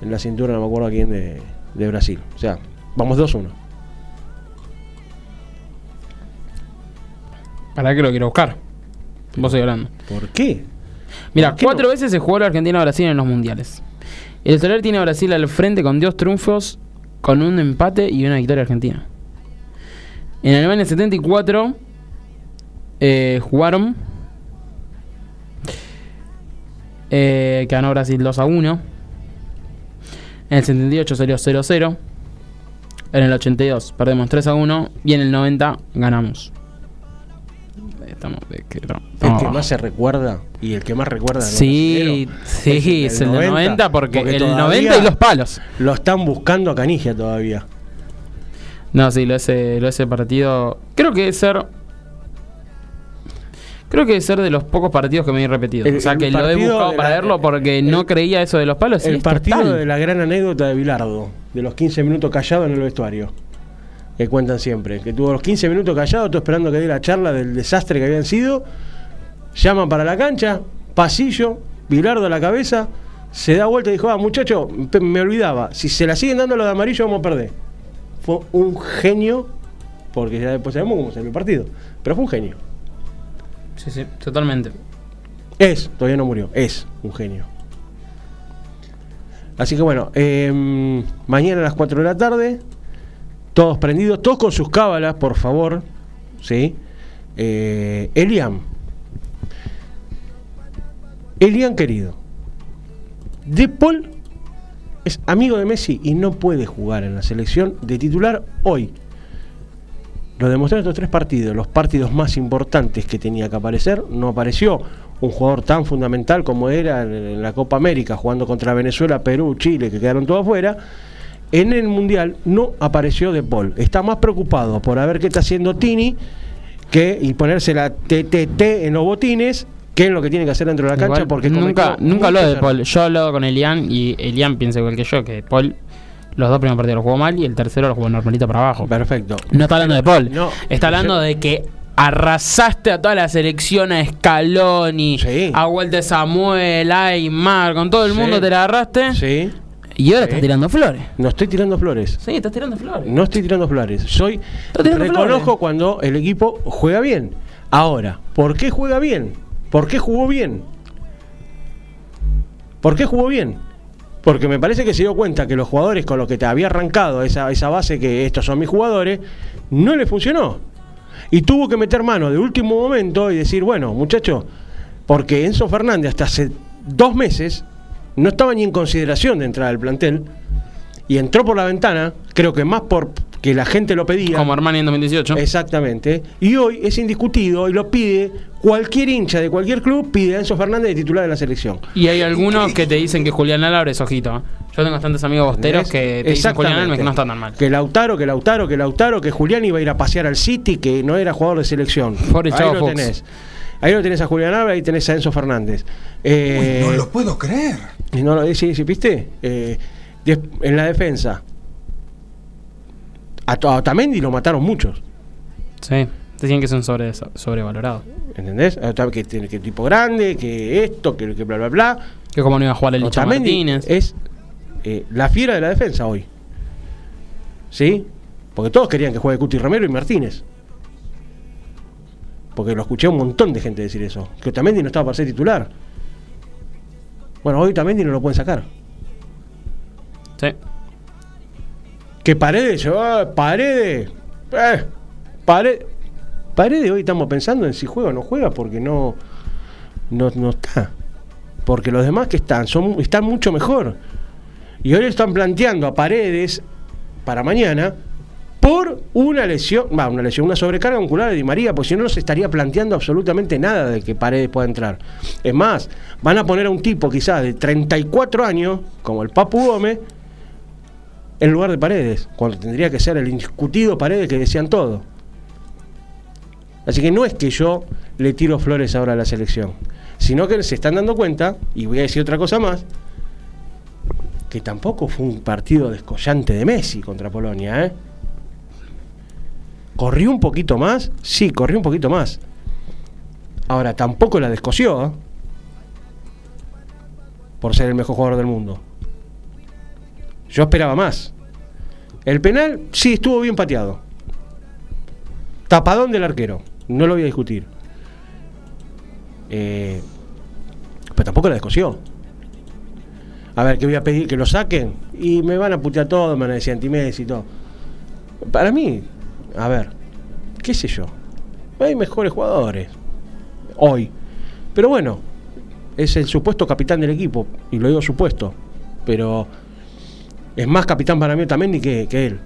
en la cintura, no me acuerdo a quién, de, de Brasil. O sea, vamos 2 a 1. ¿Para qué lo quiero buscar? Vos estoy hablando. ¿Por qué? Mira, ¿Por qué cuatro no? veces se jugó la Argentina-Brasil en los mundiales. El historial tiene a Brasil al frente con dos triunfos, con un empate y una victoria argentina. En Alemania 74 eh, jugaron. eh, ganó Brasil 2 a 1. En el 78 salió 0 a 0. En el 82 perdemos 3 a 1. Y en el 90 ganamos. Estamos, de que- no, El estamos que más se recuerda y el que más recuerda. los Sí, brasileros sí, es el, de 90, porque, el todavía 90 y los palos. Lo están buscando a Canigia todavía. No, sí, lo ese, lo ese partido. Creo que debe ser. Creo que debe ser de los pocos partidos que me he repetido. El- o sea, el que lo he buscado para la- verlo porque el- no creía eso de los palos. El es partido total. de la gran anécdota de Bilardo, de los 15 minutos callados en el vestuario. Que cuentan siempre. Que tuvo los 15 minutos callados, tú esperando que dé la charla del desastre que habían sido. llaman para la cancha, pasillo, Bilardo a la cabeza, se da vuelta y dijo, ah, muchacho, me olvidaba, si se la siguen dando los de amarillo vamos a perder. Fue un genio, porque ya después sabemos cómo salió el partido, pero fue un genio. Sí, sí, totalmente. Es, todavía no murió, es un genio. Así que bueno, eh, mañana a las 4 de la tarde, todos prendidos, todos con sus cábalas, por favor. ¿Sí? Eh, Elian. Querido. De Paul es amigo de Messi y no puede jugar en la selección de titular hoy. Lo demostró en estos tres partidos, los partidos más importantes que tenía que aparecer, no apareció un jugador tan fundamental como era en- la Copa América, jugando contra Venezuela, Perú, Chile, que quedaron todos afuera. En el Mundial no apareció De Paul. Está más preocupado por a ver qué está haciendo Tini que, y ponerse la TTT en los botines que en lo que tiene que hacer dentro de la cancha Igual, porque nunca, nunca habló de. Paul. Yo hablado con Elian y Elian piensa igual que yo, que Paul los dos primeros partidos los jugó mal y el tercero lo jugó normalito para abajo. Perfecto. No está hablando de Paul. No, está hablando de que arrasaste a toda la selección, a Scaloni, Sí. a Walter Samuel, a Aymar, con todo el Sí. mundo te la agarraste. Sí. Y ahora Sí. estás tirando flores. No estoy tirando flores. Sí, estás tirando flores. No estoy tirando flores. Soy tirando reconozco flores. cuando el equipo juega bien. Ahora, ¿por qué juega bien? ¿Por qué jugó bien? ¿Por qué jugó bien? Porque me parece que se dio cuenta que los jugadores con los que te había arrancado esa, esa base que estos son mis jugadores, no le funcionó. Y tuvo que meter mano de último momento y decir, bueno, muchachos, porque Enzo Fernández hasta hace dos meses no estaba ni en consideración de entrar al plantel y entró por la ventana, creo que más por que la gente lo pedía. Como Armani en 2018. Exactamente. Y hoy es indiscutido y lo pide cualquier hincha de cualquier club, pide a Enzo Fernández de titular de la selección. Y hay algunos que te dicen que Julián Álvarez, ojito. ¿Eh? Yo tengo bastantes amigos bosteros que te dicen Julián Álvarez que no está tan mal. Que Lautaro, que Lautaro, que Lautaro, que Julián iba a ir a pasear al City, que no era jugador de selección. Pobre ahí Chavo lo Fox. tenés. Ahí lo tenés a Julián Álvarez, ahí tenés a Enzo Fernández. Eh, no lo puedo creer. y no lo sí, sí, ¿viste? Eh, en la defensa. A, a Otamendi lo mataron muchos. Sí, decían que es un sobre, sobrevalorado. ¿Entendés? A Otamendi, Que, tiene- que tipo grande, que esto, que, que bla, bla, bla. Que como no iba a jugar el Licha Otamendi Martínez. es eh, la fiera de la defensa hoy. ¿Sí? Porque todos querían que juegue Cuti Romero y Martínez. Porque lo escuché a un montón de gente decir eso. Que Otamendi no estaba para ser titular. Bueno, hoy Otamendi no lo pueden sacar. Sí. Que Paredes, Paredes, eh, Paredes, Paredes hoy estamos pensando en si juega o no juega porque no, no, no está. Porque los demás que están son, están mucho mejor. Y hoy están planteando a Paredes para mañana por una lesión, va, una lesión, una sobrecarga muscular de Di María, porque si no, no se estaría planteando absolutamente nada de que Paredes pueda entrar. Es más, van a poner a un tipo quizás de 34 años, como el Papu Gómez, en lugar de Paredes, cuando tendría que ser el indiscutido Paredes que decían todo. Así que no es que yo le tiro flores ahora a la selección, sino que se están dando cuenta, y voy a decir otra cosa más, que tampoco fue un partido descollante de Messi contra Polonia, ¿eh? ¿Corrió un poquito más? Sí, corrió un poquito más. Ahora, tampoco la descosió, ¿eh? Por ser el mejor jugador del mundo. Yo esperaba más. El penal, sí, estuvo bien pateado. Tapadón del arquero. No lo voy a discutir. Eh, pero tampoco la descosió. A ver, que voy a pedir que lo saquen. Y me van a putear todo, me van a decir y todo. Para mí, a ver, qué sé yo. Hay mejores jugadores. Hoy. Pero bueno, es el supuesto capitán del equipo. Y lo digo supuesto. Pero es más capitán para mí también que, que él.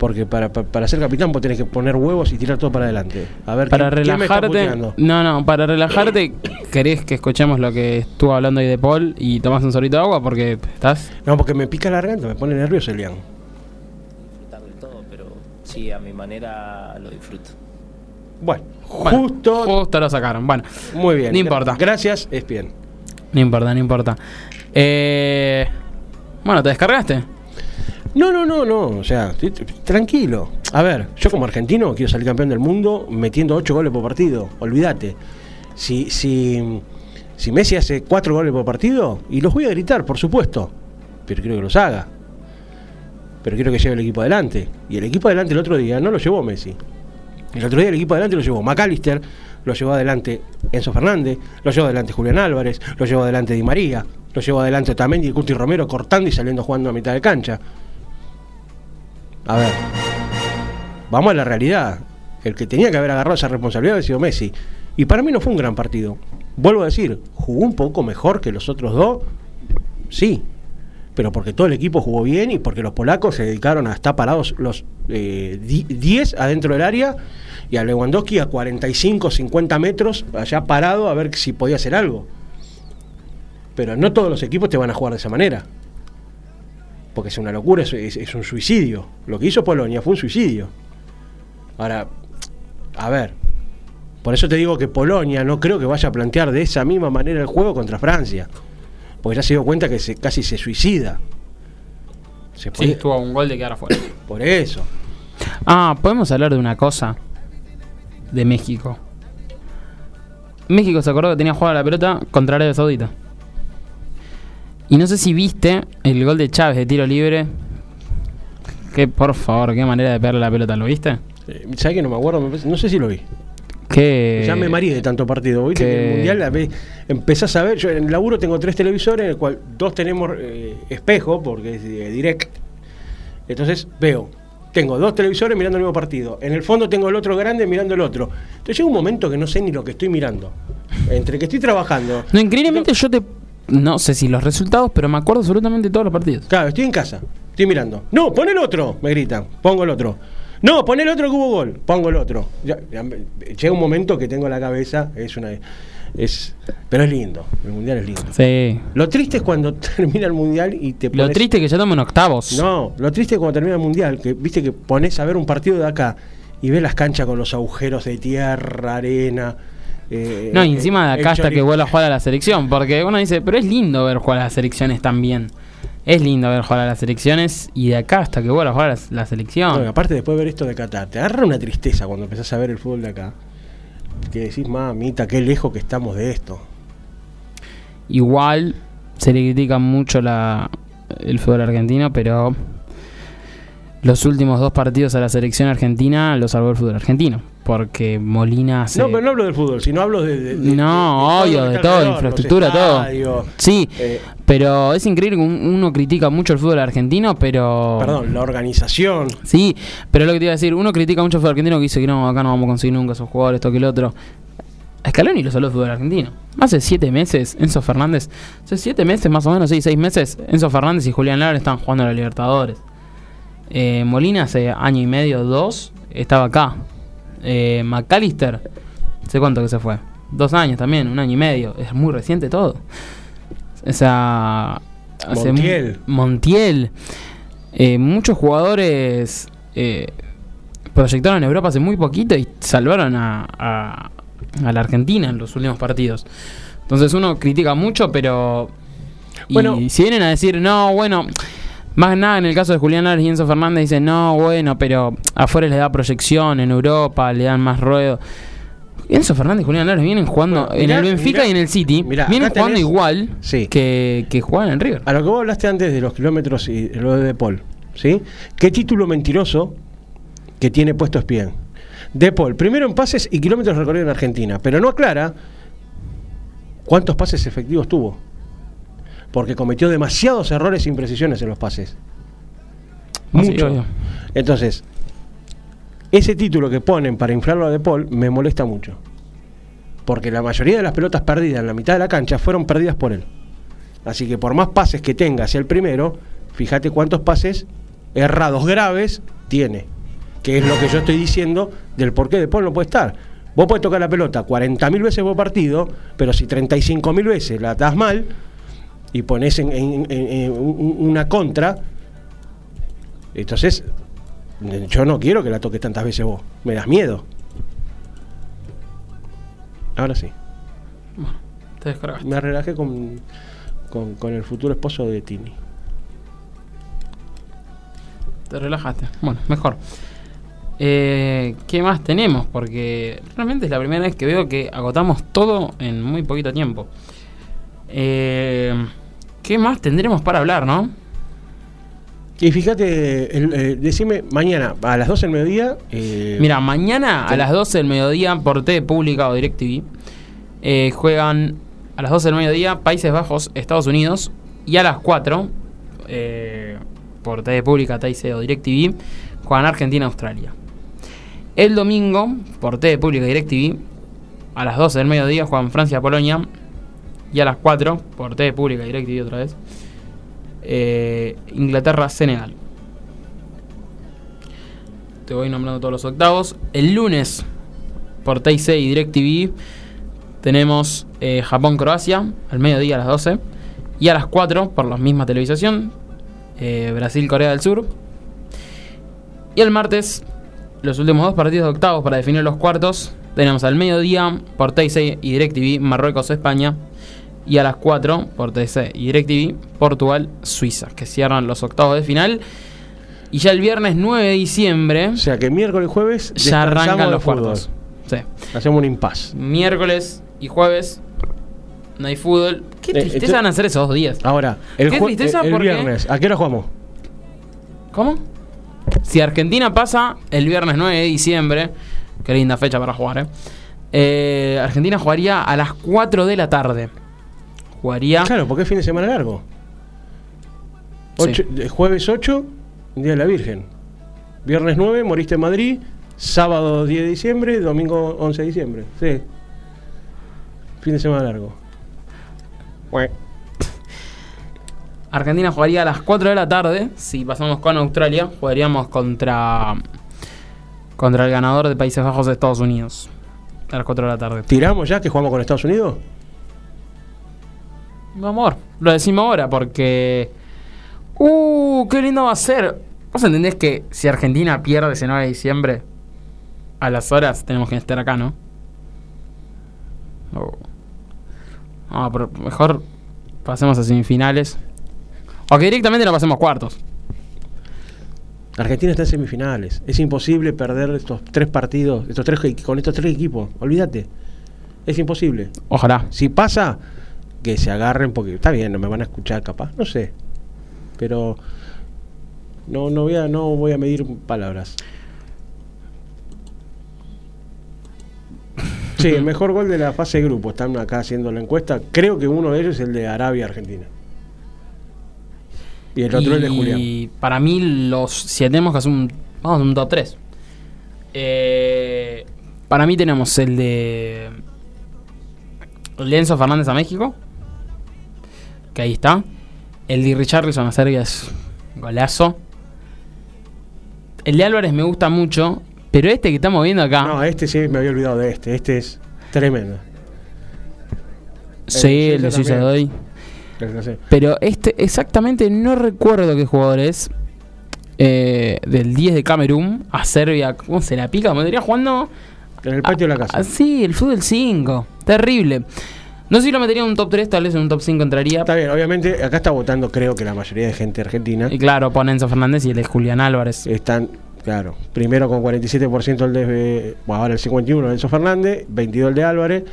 Porque para, para, para ser capitán vos tenés que poner huevos y tirar todo para adelante. A ver, Para ¿quién- quién me relajarte. No, no, para relajarte, ¿querés que escuchemos lo que estuvo hablando ahí de Paul y tomás un sorbito de agua? Porque estás. No, porque me pica la garganta, me pone nervioso Elian. disfrutar del todo, pero sí, a mi manera lo disfruto. Bueno, Bueno, justo. Justo lo sacaron. Bueno, Muy bien. No importa. Gracias, es bien. no importa, no importa. Eh, bueno, ¿te descargaste? No, no, no, no. O sea, tranquilo. A ver, yo como argentino quiero salir campeón del mundo metiendo 8 goles por partido. Olvídate. Si, si, si Messi hace 4 goles por partido, y los voy a gritar, por supuesto. Pero quiero que los haga. Pero quiero que lleve el equipo adelante. Y el equipo adelante el otro día no lo llevó Messi. El otro día el equipo adelante lo llevó McAllister, lo llevó adelante Enzo Fernández, lo llevó adelante Julián Álvarez, lo llevó adelante Di María, lo llevó adelante Otamendi y Cuti Romero cortando y saliendo jugando a mitad de cancha. A ver, vamos a la realidad. El que tenía que haber agarrado esa responsabilidad había sido Messi. Y para mí no fue un gran partido. Vuelvo a decir, jugó un poco mejor que los otros dos, sí. Pero porque todo el equipo jugó bien y porque los polacos se dedicaron a estar parados los eh, di- 10 adentro del área y a Lewandowski a 45, 50 metros allá parado a ver si podía hacer algo. Pero no todos los equipos te van a jugar de esa manera. Porque es una locura, es, es- es un suicidio. Lo que hizo Polonia fue un suicidio. Ahora, a ver, por eso te digo que Polonia no creo que vaya a plantear de esa misma manera el juego contra Francia. Porque ya se dio cuenta que se, casi se suicida. Se Sí, estuvo a un gol de quedar afuera. por eso. Ah, podemos hablar de una cosa de México. México se acordó que tenía jugada la pelota contra Arabia Saudita. Y no sé si viste el gol de Chávez de tiro libre. Que por favor, qué manera de pegarle la pelota, ¿lo viste? Eh, ¿Sabes que no me acuerdo? No sé si lo vi. Que Ya me marí de tanto partido. ¿viste? que- el mundial empezás a ver. Yo en el laburo tengo tres televisores, en el cual dos tenemos eh, espejo, porque es eh, direct. Entonces veo. Tengo dos televisores mirando el mismo partido. En el fondo tengo el otro grande mirando el otro. Entonces llega un momento que no sé ni lo que estoy mirando. Entre que estoy trabajando. No, increíblemente yo te... No sé si los resultados, pero me acuerdo absolutamente de todos los partidos. Claro, estoy en casa, estoy mirando. No, pon el otro, me gritan. Pongo el otro. No, pon el otro que hubo gol. Pongo el otro. Ya- ya me- llega un momento que tengo la cabeza, es una. Es, pero es lindo, el mundial es lindo. Sí. Lo triste es cuando termina el mundial y te pones. Lo triste es que ya toman octavos. No, lo triste es cuando termina el mundial, que viste que pones a ver un partido de acá y ves las canchas con los agujeros de tierra, arena. Eh, No, y encima de el acá hasta que vuelva a jugar a la selección. Porque uno dice, pero es lindo ver jugar a las selecciones también. Es lindo ver jugar a las selecciones y de acá hasta que vuelva a jugar a la, No, selección. aparte después de ver esto de Qatar, te agarra una tristeza cuando empezás a ver el fútbol de acá. Que decís, mamita, qué lejos que estamos de esto. Igual se le critica mucho la, el fútbol argentino, pero los últimos dos partidos a la selección argentina los salvó el fútbol argentino. Porque Molina se... No, pero no hablo del fútbol, sino hablo de. de- de- No, de obvio, de todo, alrededor, infraestructura, todo. Sí, eh, pero es increíble que un- uno critica mucho el fútbol argentino, pero... perdón, la organización. Sí, pero lo que te iba a decir, uno critica mucho al fútbol argentino que dice que no, acá no vamos a conseguir nunca esos jugadores, esto que el otro. Scaloni lo saló el fútbol argentino. Hace siete meses, Enzo Fernández, hace siete meses más o menos, sí, seis meses, Enzo Fernández y Julián Lara estaban jugando a la Libertadores. Eh, Molina hace año y medio, dos, estaba acá. Eh, McAllister, ¿sé cuánto que se fue? Dos años también, un año y medio. Es muy reciente todo. O sea... Montiel. Montiel. Eh, muchos jugadores eh, proyectaron en Europa hace muy poquito y salvaron a, a- a la Argentina en los últimos partidos. Entonces uno critica mucho, pero... Y Bueno. si vienen a decir, no, bueno, más nada en el caso de Julián Álvarez y Enzo Fernández, dicen, no, bueno, pero afuera les da proyección, en Europa le dan más ruedo. Enzo Fernández y Julián Álvarez vienen jugando Bueno, en el Benfica mirá, y en el City. mirá, vienen jugando tenés- igual Sí. que, que jugaban en River. A lo que vos hablaste antes de los kilómetros y lo de De Paul, ¿sí? ¿Qué título mentiroso que tiene puesto Espien? De Paul, primero en pases y kilómetros recorridos en Argentina, pero no aclara cuántos pases efectivos tuvo. Porque cometió demasiados errores e imprecisiones en los pases. Ah, sí, Mucho. Entonces, ese título que ponen para inflarlo a De Paul me molesta mucho. Porque la mayoría de las pelotas perdidas en la mitad de la cancha fueron perdidas por él. Así que por más pases que tenga hacia el primero, fíjate cuántos pases errados graves tiene. Que es lo que yo estoy diciendo del por qué De Paul no puede estar. Vos podés tocar la pelota 40.000 veces por partido, pero si 35.000 veces la das mal y pones en, en- en- en un- una contra, entonces yo no quiero que la toques tantas veces vos. Me das miedo. Ahora sí. Te descargaste. Me relajé con, con, con el futuro esposo de Tini. Te relajaste. Bueno, mejor. Eh, ¿Qué más tenemos? Porque realmente es la primera vez que veo que agotamos todo en muy poquito tiempo. Eh, ¿Qué más tendremos para hablar, no? Y fíjate, el- eh, decime, mañana a las 12 del mediodía. eh, Mira, mañana a las 12 del mediodía por TV Pública o DirecTV eh, juegan a las 12 del mediodía Países Bajos, Estados Unidos y a las 4 eh, por TV Pública, TIC o DirecTV juegan Argentina, Australia. El domingo por TV Pública y DirecTV a las 12 del mediodía juegan Francia, Polonia y a las 4 por TV Pública y DirecTV otra vez eh, Inglaterra, Senegal. Te voy nombrando todos los octavos. El lunes, por TIC y DirecTV, tenemos eh, Japón-Croacia, al mediodía a las 12. Y a las 4, por la misma televisación, eh, Brasil-Corea del Sur. Y el martes, los últimos dos partidos de octavos para definir los cuartos. Tenemos al mediodía, por TIC y DirecTV, Marruecos-España. Y a las 4, por TC y DirecTV, Portugal-Suiza, que cierran los octavos de final. Y ya el viernes 9 de diciembre O sea que miércoles y jueves ya arrancan los cuartos. Sí. Hacemos un impas. Miércoles y jueves no hay fútbol. Qué Eh, tristeza esto- van a ser esos dos días. Ahora, el, Qué tristeza el- el porque- viernes, ¿a qué hora jugamos? ¿Cómo? Si Argentina pasa el viernes 9 de diciembre, qué linda fecha para jugar, ¿eh? Eh, Argentina jugaría a las 4 de la tarde. Jugaría. Claro, porque es fin de semana largo. Ocho- eh, Jueves 8, Día de la Virgen. Viernes 9, moriste en Madrid. Sábado 10 de diciembre, domingo 11 de diciembre. Sí. Fin de semana largo. Bueno, Argentina jugaría a las 4 de la tarde. Si pasamos con Australia, jugaríamos contra. Contra el ganador de Países Bajos de Estados Unidos. A las 4 de la tarde. ¿Tiramos ya que jugamos con Estados Unidos? Mi amor, lo decimos ahora porque. ¡Uh! ¡Qué lindo va a ser! ¿Vos entendés que si Argentina pierde ese 9 de diciembre, a las horas tenemos que estar acá, no? Oh. No, pero mejor pasemos a semifinales. O que directamente no pasemos cuartos. Argentina está en semifinales. Es imposible perder estos tres partidos, estos tres con estos tres equipos. Olvídate. Es imposible. Ojalá. Si pasa, que se agarren porque está bien, no me van a escuchar capaz, no sé. Pero no no voy a no voy a medir palabras. Sí, el mejor gol de la fase de grupo. Están acá haciendo la encuesta. Creo que uno de ellos es el de Arabia-Argentina. Y el otro es el de Julián. Y para mí, los, si tenemos que hacer un, vamos, un top 3. Eh, para mí tenemos el de el de Enzo Fernández a México. Que ahí está. El de Richarlison a Serbia es golazo. El de Álvarez me gusta mucho. Pero este que estamos viendo acá. No, este sí me había olvidado de este. Este es tremendo. sí, el de Suiza doy. Pero este, exactamente no recuerdo qué jugador es. eh, del 10 de Camerún a Serbia. ¿Cómo se la pica? Me diría jugando. En el patio de la casa. Ah, sí, el fútbol 5. Terrible. No sé si lo metería en un top 3, tal vez en un top 5 entraría. Está bien, obviamente acá está votando creo que la mayoría de gente argentina. Y claro, pone Enzo Fernández y el de Julián Álvarez. Están, claro, primero con 47% el de, bueno, ahora el 51 de Enzo Fernández, 22 el de Álvarez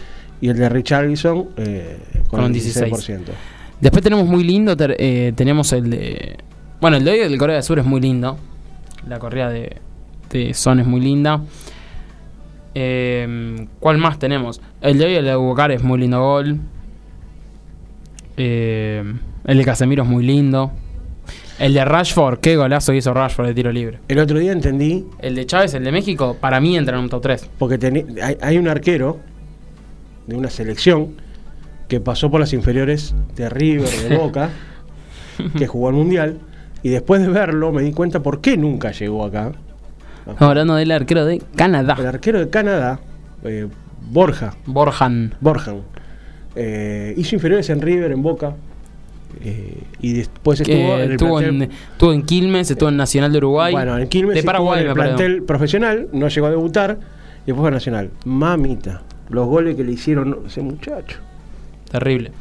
y el de Richarlison eh, con, Con el un 16%. Después tenemos muy lindo, ter- eh, tenemos el de... Bueno, el de hoy del Corea del Sur es muy lindo. La correa de, de Son es muy linda. Eh, ¿Cuál más tenemos? El de hoy, el de Bucar es muy lindo gol. Eh, el de Casemiro es muy lindo. El de Rashford, qué golazo hizo Rashford de tiro libre. El otro día entendí, El de Chávez, el de México, para mí entra en un top 3. porque teni- hay, hay un arquero de una selección que pasó por las inferiores de River, de Boca, que jugó al Mundial, y después de verlo me di cuenta por qué nunca llegó acá. Hablando del arquero de El Canadá, arquero de Canadá, eh, Borja, Borjan. Borjan. Eh, hizo inferiores en River, en Boca. eh, y después estuvo que en el estuvo, plantel, en, estuvo en Quilmes, estuvo en Nacional de Uruguay. bueno, en Quilmes de Paraguay, en el plantel profesional, no llegó a debutar, y después fue a Nacional. Mamita, los goles que le hicieron ese muchacho. Terrible.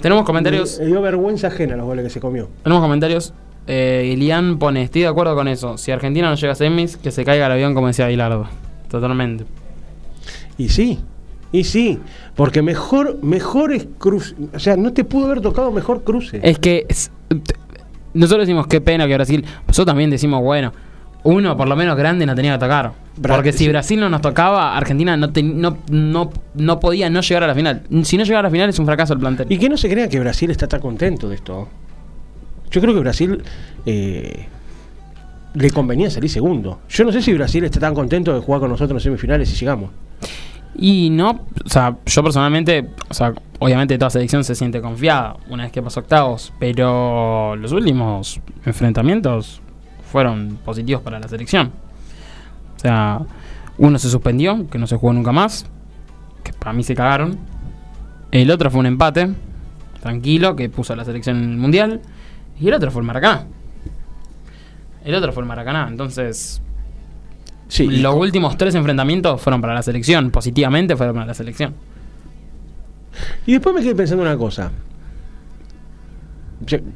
Tenemos comentarios. Me, me dio vergüenza ajena los goles que se comió. Tenemos comentarios eh, Ilian pone, estoy de acuerdo con eso. Si Argentina no llega a semis, que se caiga el avión como decía Aguilardo. Totalmente. Y sí, y sí, porque mejor, mejor es cruce. O sea, no te pudo haber tocado mejor cruce. Es que es- nosotros decimos qué pena que Brasil. Nosotros también decimos, bueno, uno por lo menos grande no tenía que tocar. Bra- Porque si. Brasil no nos tocaba, Argentina no, te- no, no, no podía no llegar a la final. Si no llegara a la final es un fracaso el plantel. Y que no se crea que Brasil está tan contento de esto. Yo creo que Brasil eh, le convenía salir segundo. Yo no sé si Brasil está tan contento de jugar con nosotros en semifinales si llegamos. Y no, o sea, yo personalmente, o sea, obviamente toda selección se siente confiada una vez que pasó octavos, pero los últimos enfrentamientos fueron positivos para la selección. O sea, uno se suspendió, que no se jugó nunca más, que para mí se cagaron. El otro fue un empate, tranquilo, que puso a la selección en el mundial. Y el otro fue el Maracaná. El otro fue el Maracaná, entonces Sí, los últimos tres enfrentamientos fueron para la selección, positivamente fueron para la selección. Y después me quedé pensando una cosa.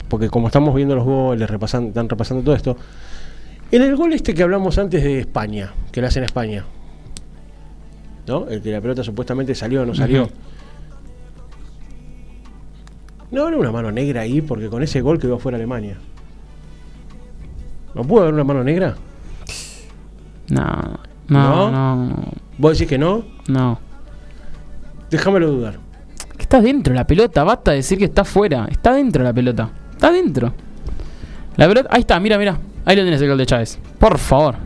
Porque como estamos viendo los goles, repasando, están repasando todo esto. En el gol este que hablamos antes de España, que le hacen a España. ¿No? El que la pelota supuestamente salió o no salió. No habrá una mano negra ahí porque con ese gol quedó fuera Alemania. ¿No pudo haber una mano negra? No, no, ¿No? no, ¿Vos decís que no? no. Déjamelo dudar. Que está dentro la pelota, basta de decir que está fuera. Está dentro la pelota. Está dentro. La pelota, ahí está, mira, mira. Ahí lo tienes el gol de Chávez. Por favor.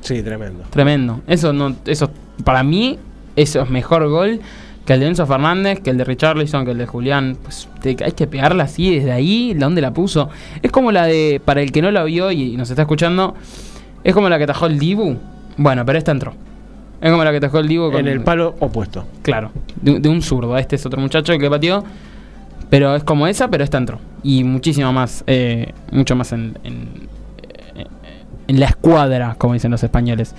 Sí, tremendo. Tremendo. Eso no, eso, para mí, eso es mejor gol que el de Enzo Fernández, que el de Richarlison, que el de Julián. Pues te- hay que pegarla así desde ahí, ¿de dónde la puso? Es como la de, para el que no la vio y nos está escuchando, es como la que tajó el Dibu. Bueno, pero esta entró. Es como la que tajó el Dibu con En el palo opuesto. Claro, de, de un zurdo. Este es otro muchacho que pateó. Pero es como esa, pero esta entró. Y muchísimo más, eh, mucho más en, en, eh, en la escuadra, como dicen los españoles.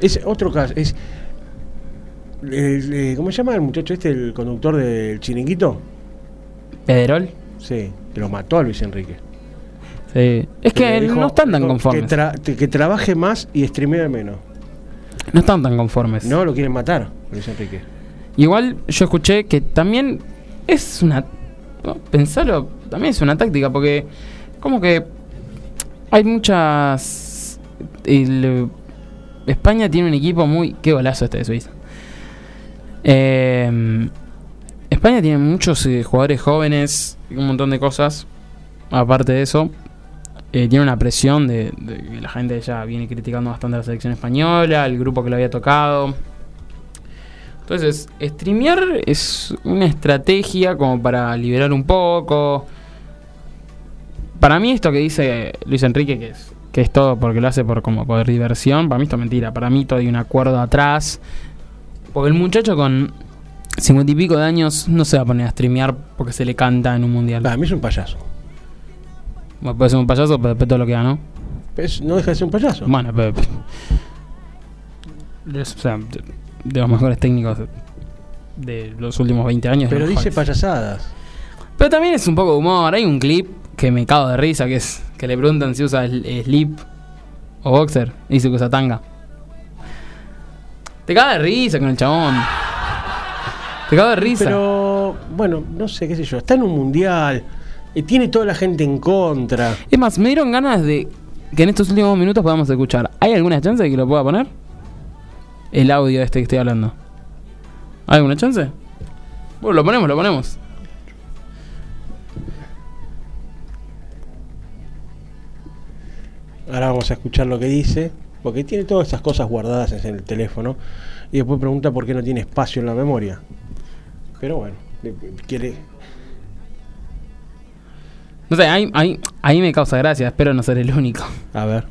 Es otro caso. Es, eh, ¿Cómo se llama el muchacho este, el conductor del chiringuito? Pederol. Sí, que lo mató a Luis Enrique. Sí. Es que dijo- no están tan conformes. Que, tra- que trabaje más y streamee menos. No están tan conformes. No, lo quieren matar, Luis Enrique. Igual yo escuché que también es una. no, Pensarlo, también es una táctica, porque como que hay muchas. el- España tiene un equipo muy. Qué golazo este de Suiza. Eh, España tiene muchos eh, jugadores jóvenes un montón de cosas. Aparte de eso, eh, tiene una presión de, que la gente ya viene criticando bastante a la selección española, el grupo que lo había tocado. Entonces, streamear es una estrategia como para liberar un poco. Para mí esto que dice Luis Enrique, que es, que es todo porque lo hace por como por diversión, para mí esto es mentira. Para mí todo hay un acuerdo atrás. Porque el muchacho con cincuenta y pico de años no se va a poner a streamear porque se le canta en un mundial. Para mí es un payaso. Bueno, puede ser un payaso, pero después todo lo que da, ¿no? Es- no deja de ser un payaso. Bueno, pero. es, o sea, de, de los mejores técnicos de, de los últimos 20 años. de Pero los dice mejores. payasadas. Pero también es un poco de humor. Hay un clip que me cago de risa, que es que le preguntan si usa sl- slip o boxer. Y dice que usa tanga. Te cago de risa con el chabón. Te cago de risa. Pero, bueno, no sé, qué sé yo. Está en un mundial. eh, tiene toda la gente en contra. Es más, me dieron ganas de que en estos últimos minutos podamos escuchar. ¿Hay alguna chance de que lo pueda poner? El audio este que estoy hablando. ¿Hay alguna chance? Bueno, lo ponemos, lo ponemos. Ahora vamos a escuchar lo que dice. Porque tiene todas estas cosas guardadas en el teléfono. Y después pregunta por qué no tiene espacio en la memoria. Pero bueno, quiere. No sé, ahí, ahí, ahí me causa gracia. Espero no ser el único. A ver.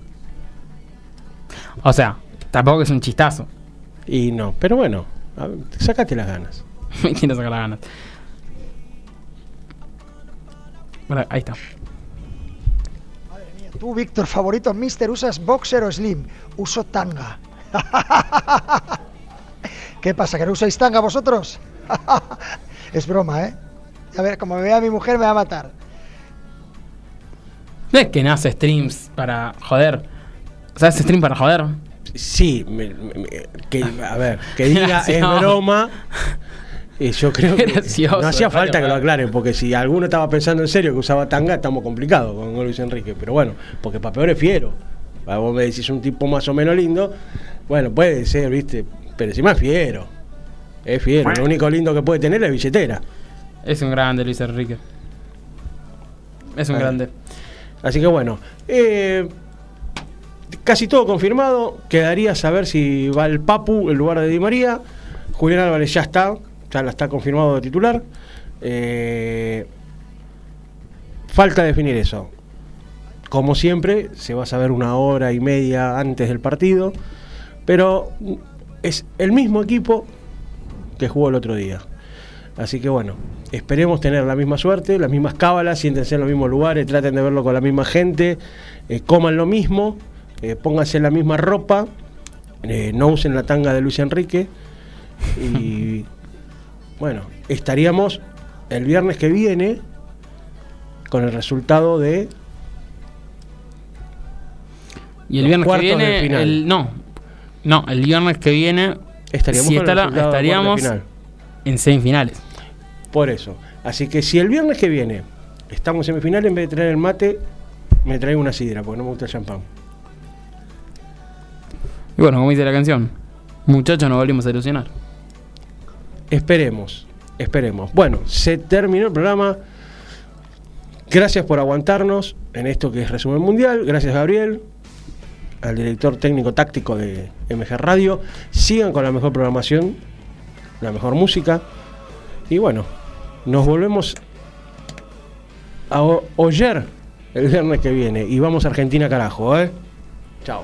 O sea, tampoco es un chistazo. Y no, pero bueno, ver, sácate las ganas. Me quiero sacar las ganas. Bueno, ahí está. Tú, Víctor, favorito, Mister, ¿usas boxer o slim? Uso tanga. ¿Qué pasa, que no usáis tanga vosotros? es broma, ¿eh? A ver, como me vea mi mujer me va a matar. No es que nace streams para joder. O sea, hace stream para joder. Sí, me- me- me- que, a ver, que diga es broma. Y yo creo que Gracioso, no hacía falta que lo aclaren, porque si alguno estaba pensando en serio que usaba tanga, estamos complicados con Luis Enrique. Pero bueno, porque para peor es fiero. Vos me decís un tipo más o menos lindo, bueno, puede ser, ¿viste? Pero encima es fiero. Es fiero. Lo único lindo que puede tener es billetera. Es un grande, Luis Enrique. Es un Ah. grande. Así que bueno, eh, casi todo confirmado. Quedaría saber si va el Papu en lugar de Di María. Julián Álvarez ya está, ya la está confirmado de titular. Eh, falta definir eso. Como siempre, se va a saber una hora y media antes del partido. Pero es el mismo equipo que jugó el otro día. Así que bueno, esperemos tener la misma suerte, las mismas cábalas, siéntense en los mismos lugares, traten de verlo con la misma gente, eh, coman lo mismo, eh, pónganse la misma ropa, eh, no usen la tanga de Luis Enrique. Y bueno, estaríamos el viernes que viene con el resultado de Y el viernes que viene. El, no. No, el viernes que viene. estaríamos si en semifinales. Por eso. Así que si el viernes que viene estamos en semifinal, en vez de traer el mate, me traigo una sidra, porque no me gusta el champán. Y bueno, como dice la canción, muchachos, nos volvimos a ilusionar. Esperemos, esperemos. Bueno, se terminó el programa. Gracias por aguantarnos en esto que es Resumen Mundial. Gracias, Gabriel, al director técnico táctico de MG Radio. Sigan con la mejor programación, la mejor música. Y bueno, nos volvemos a oyer el viernes que viene. Y vamos a Argentina, carajo, ¿eh? Chao.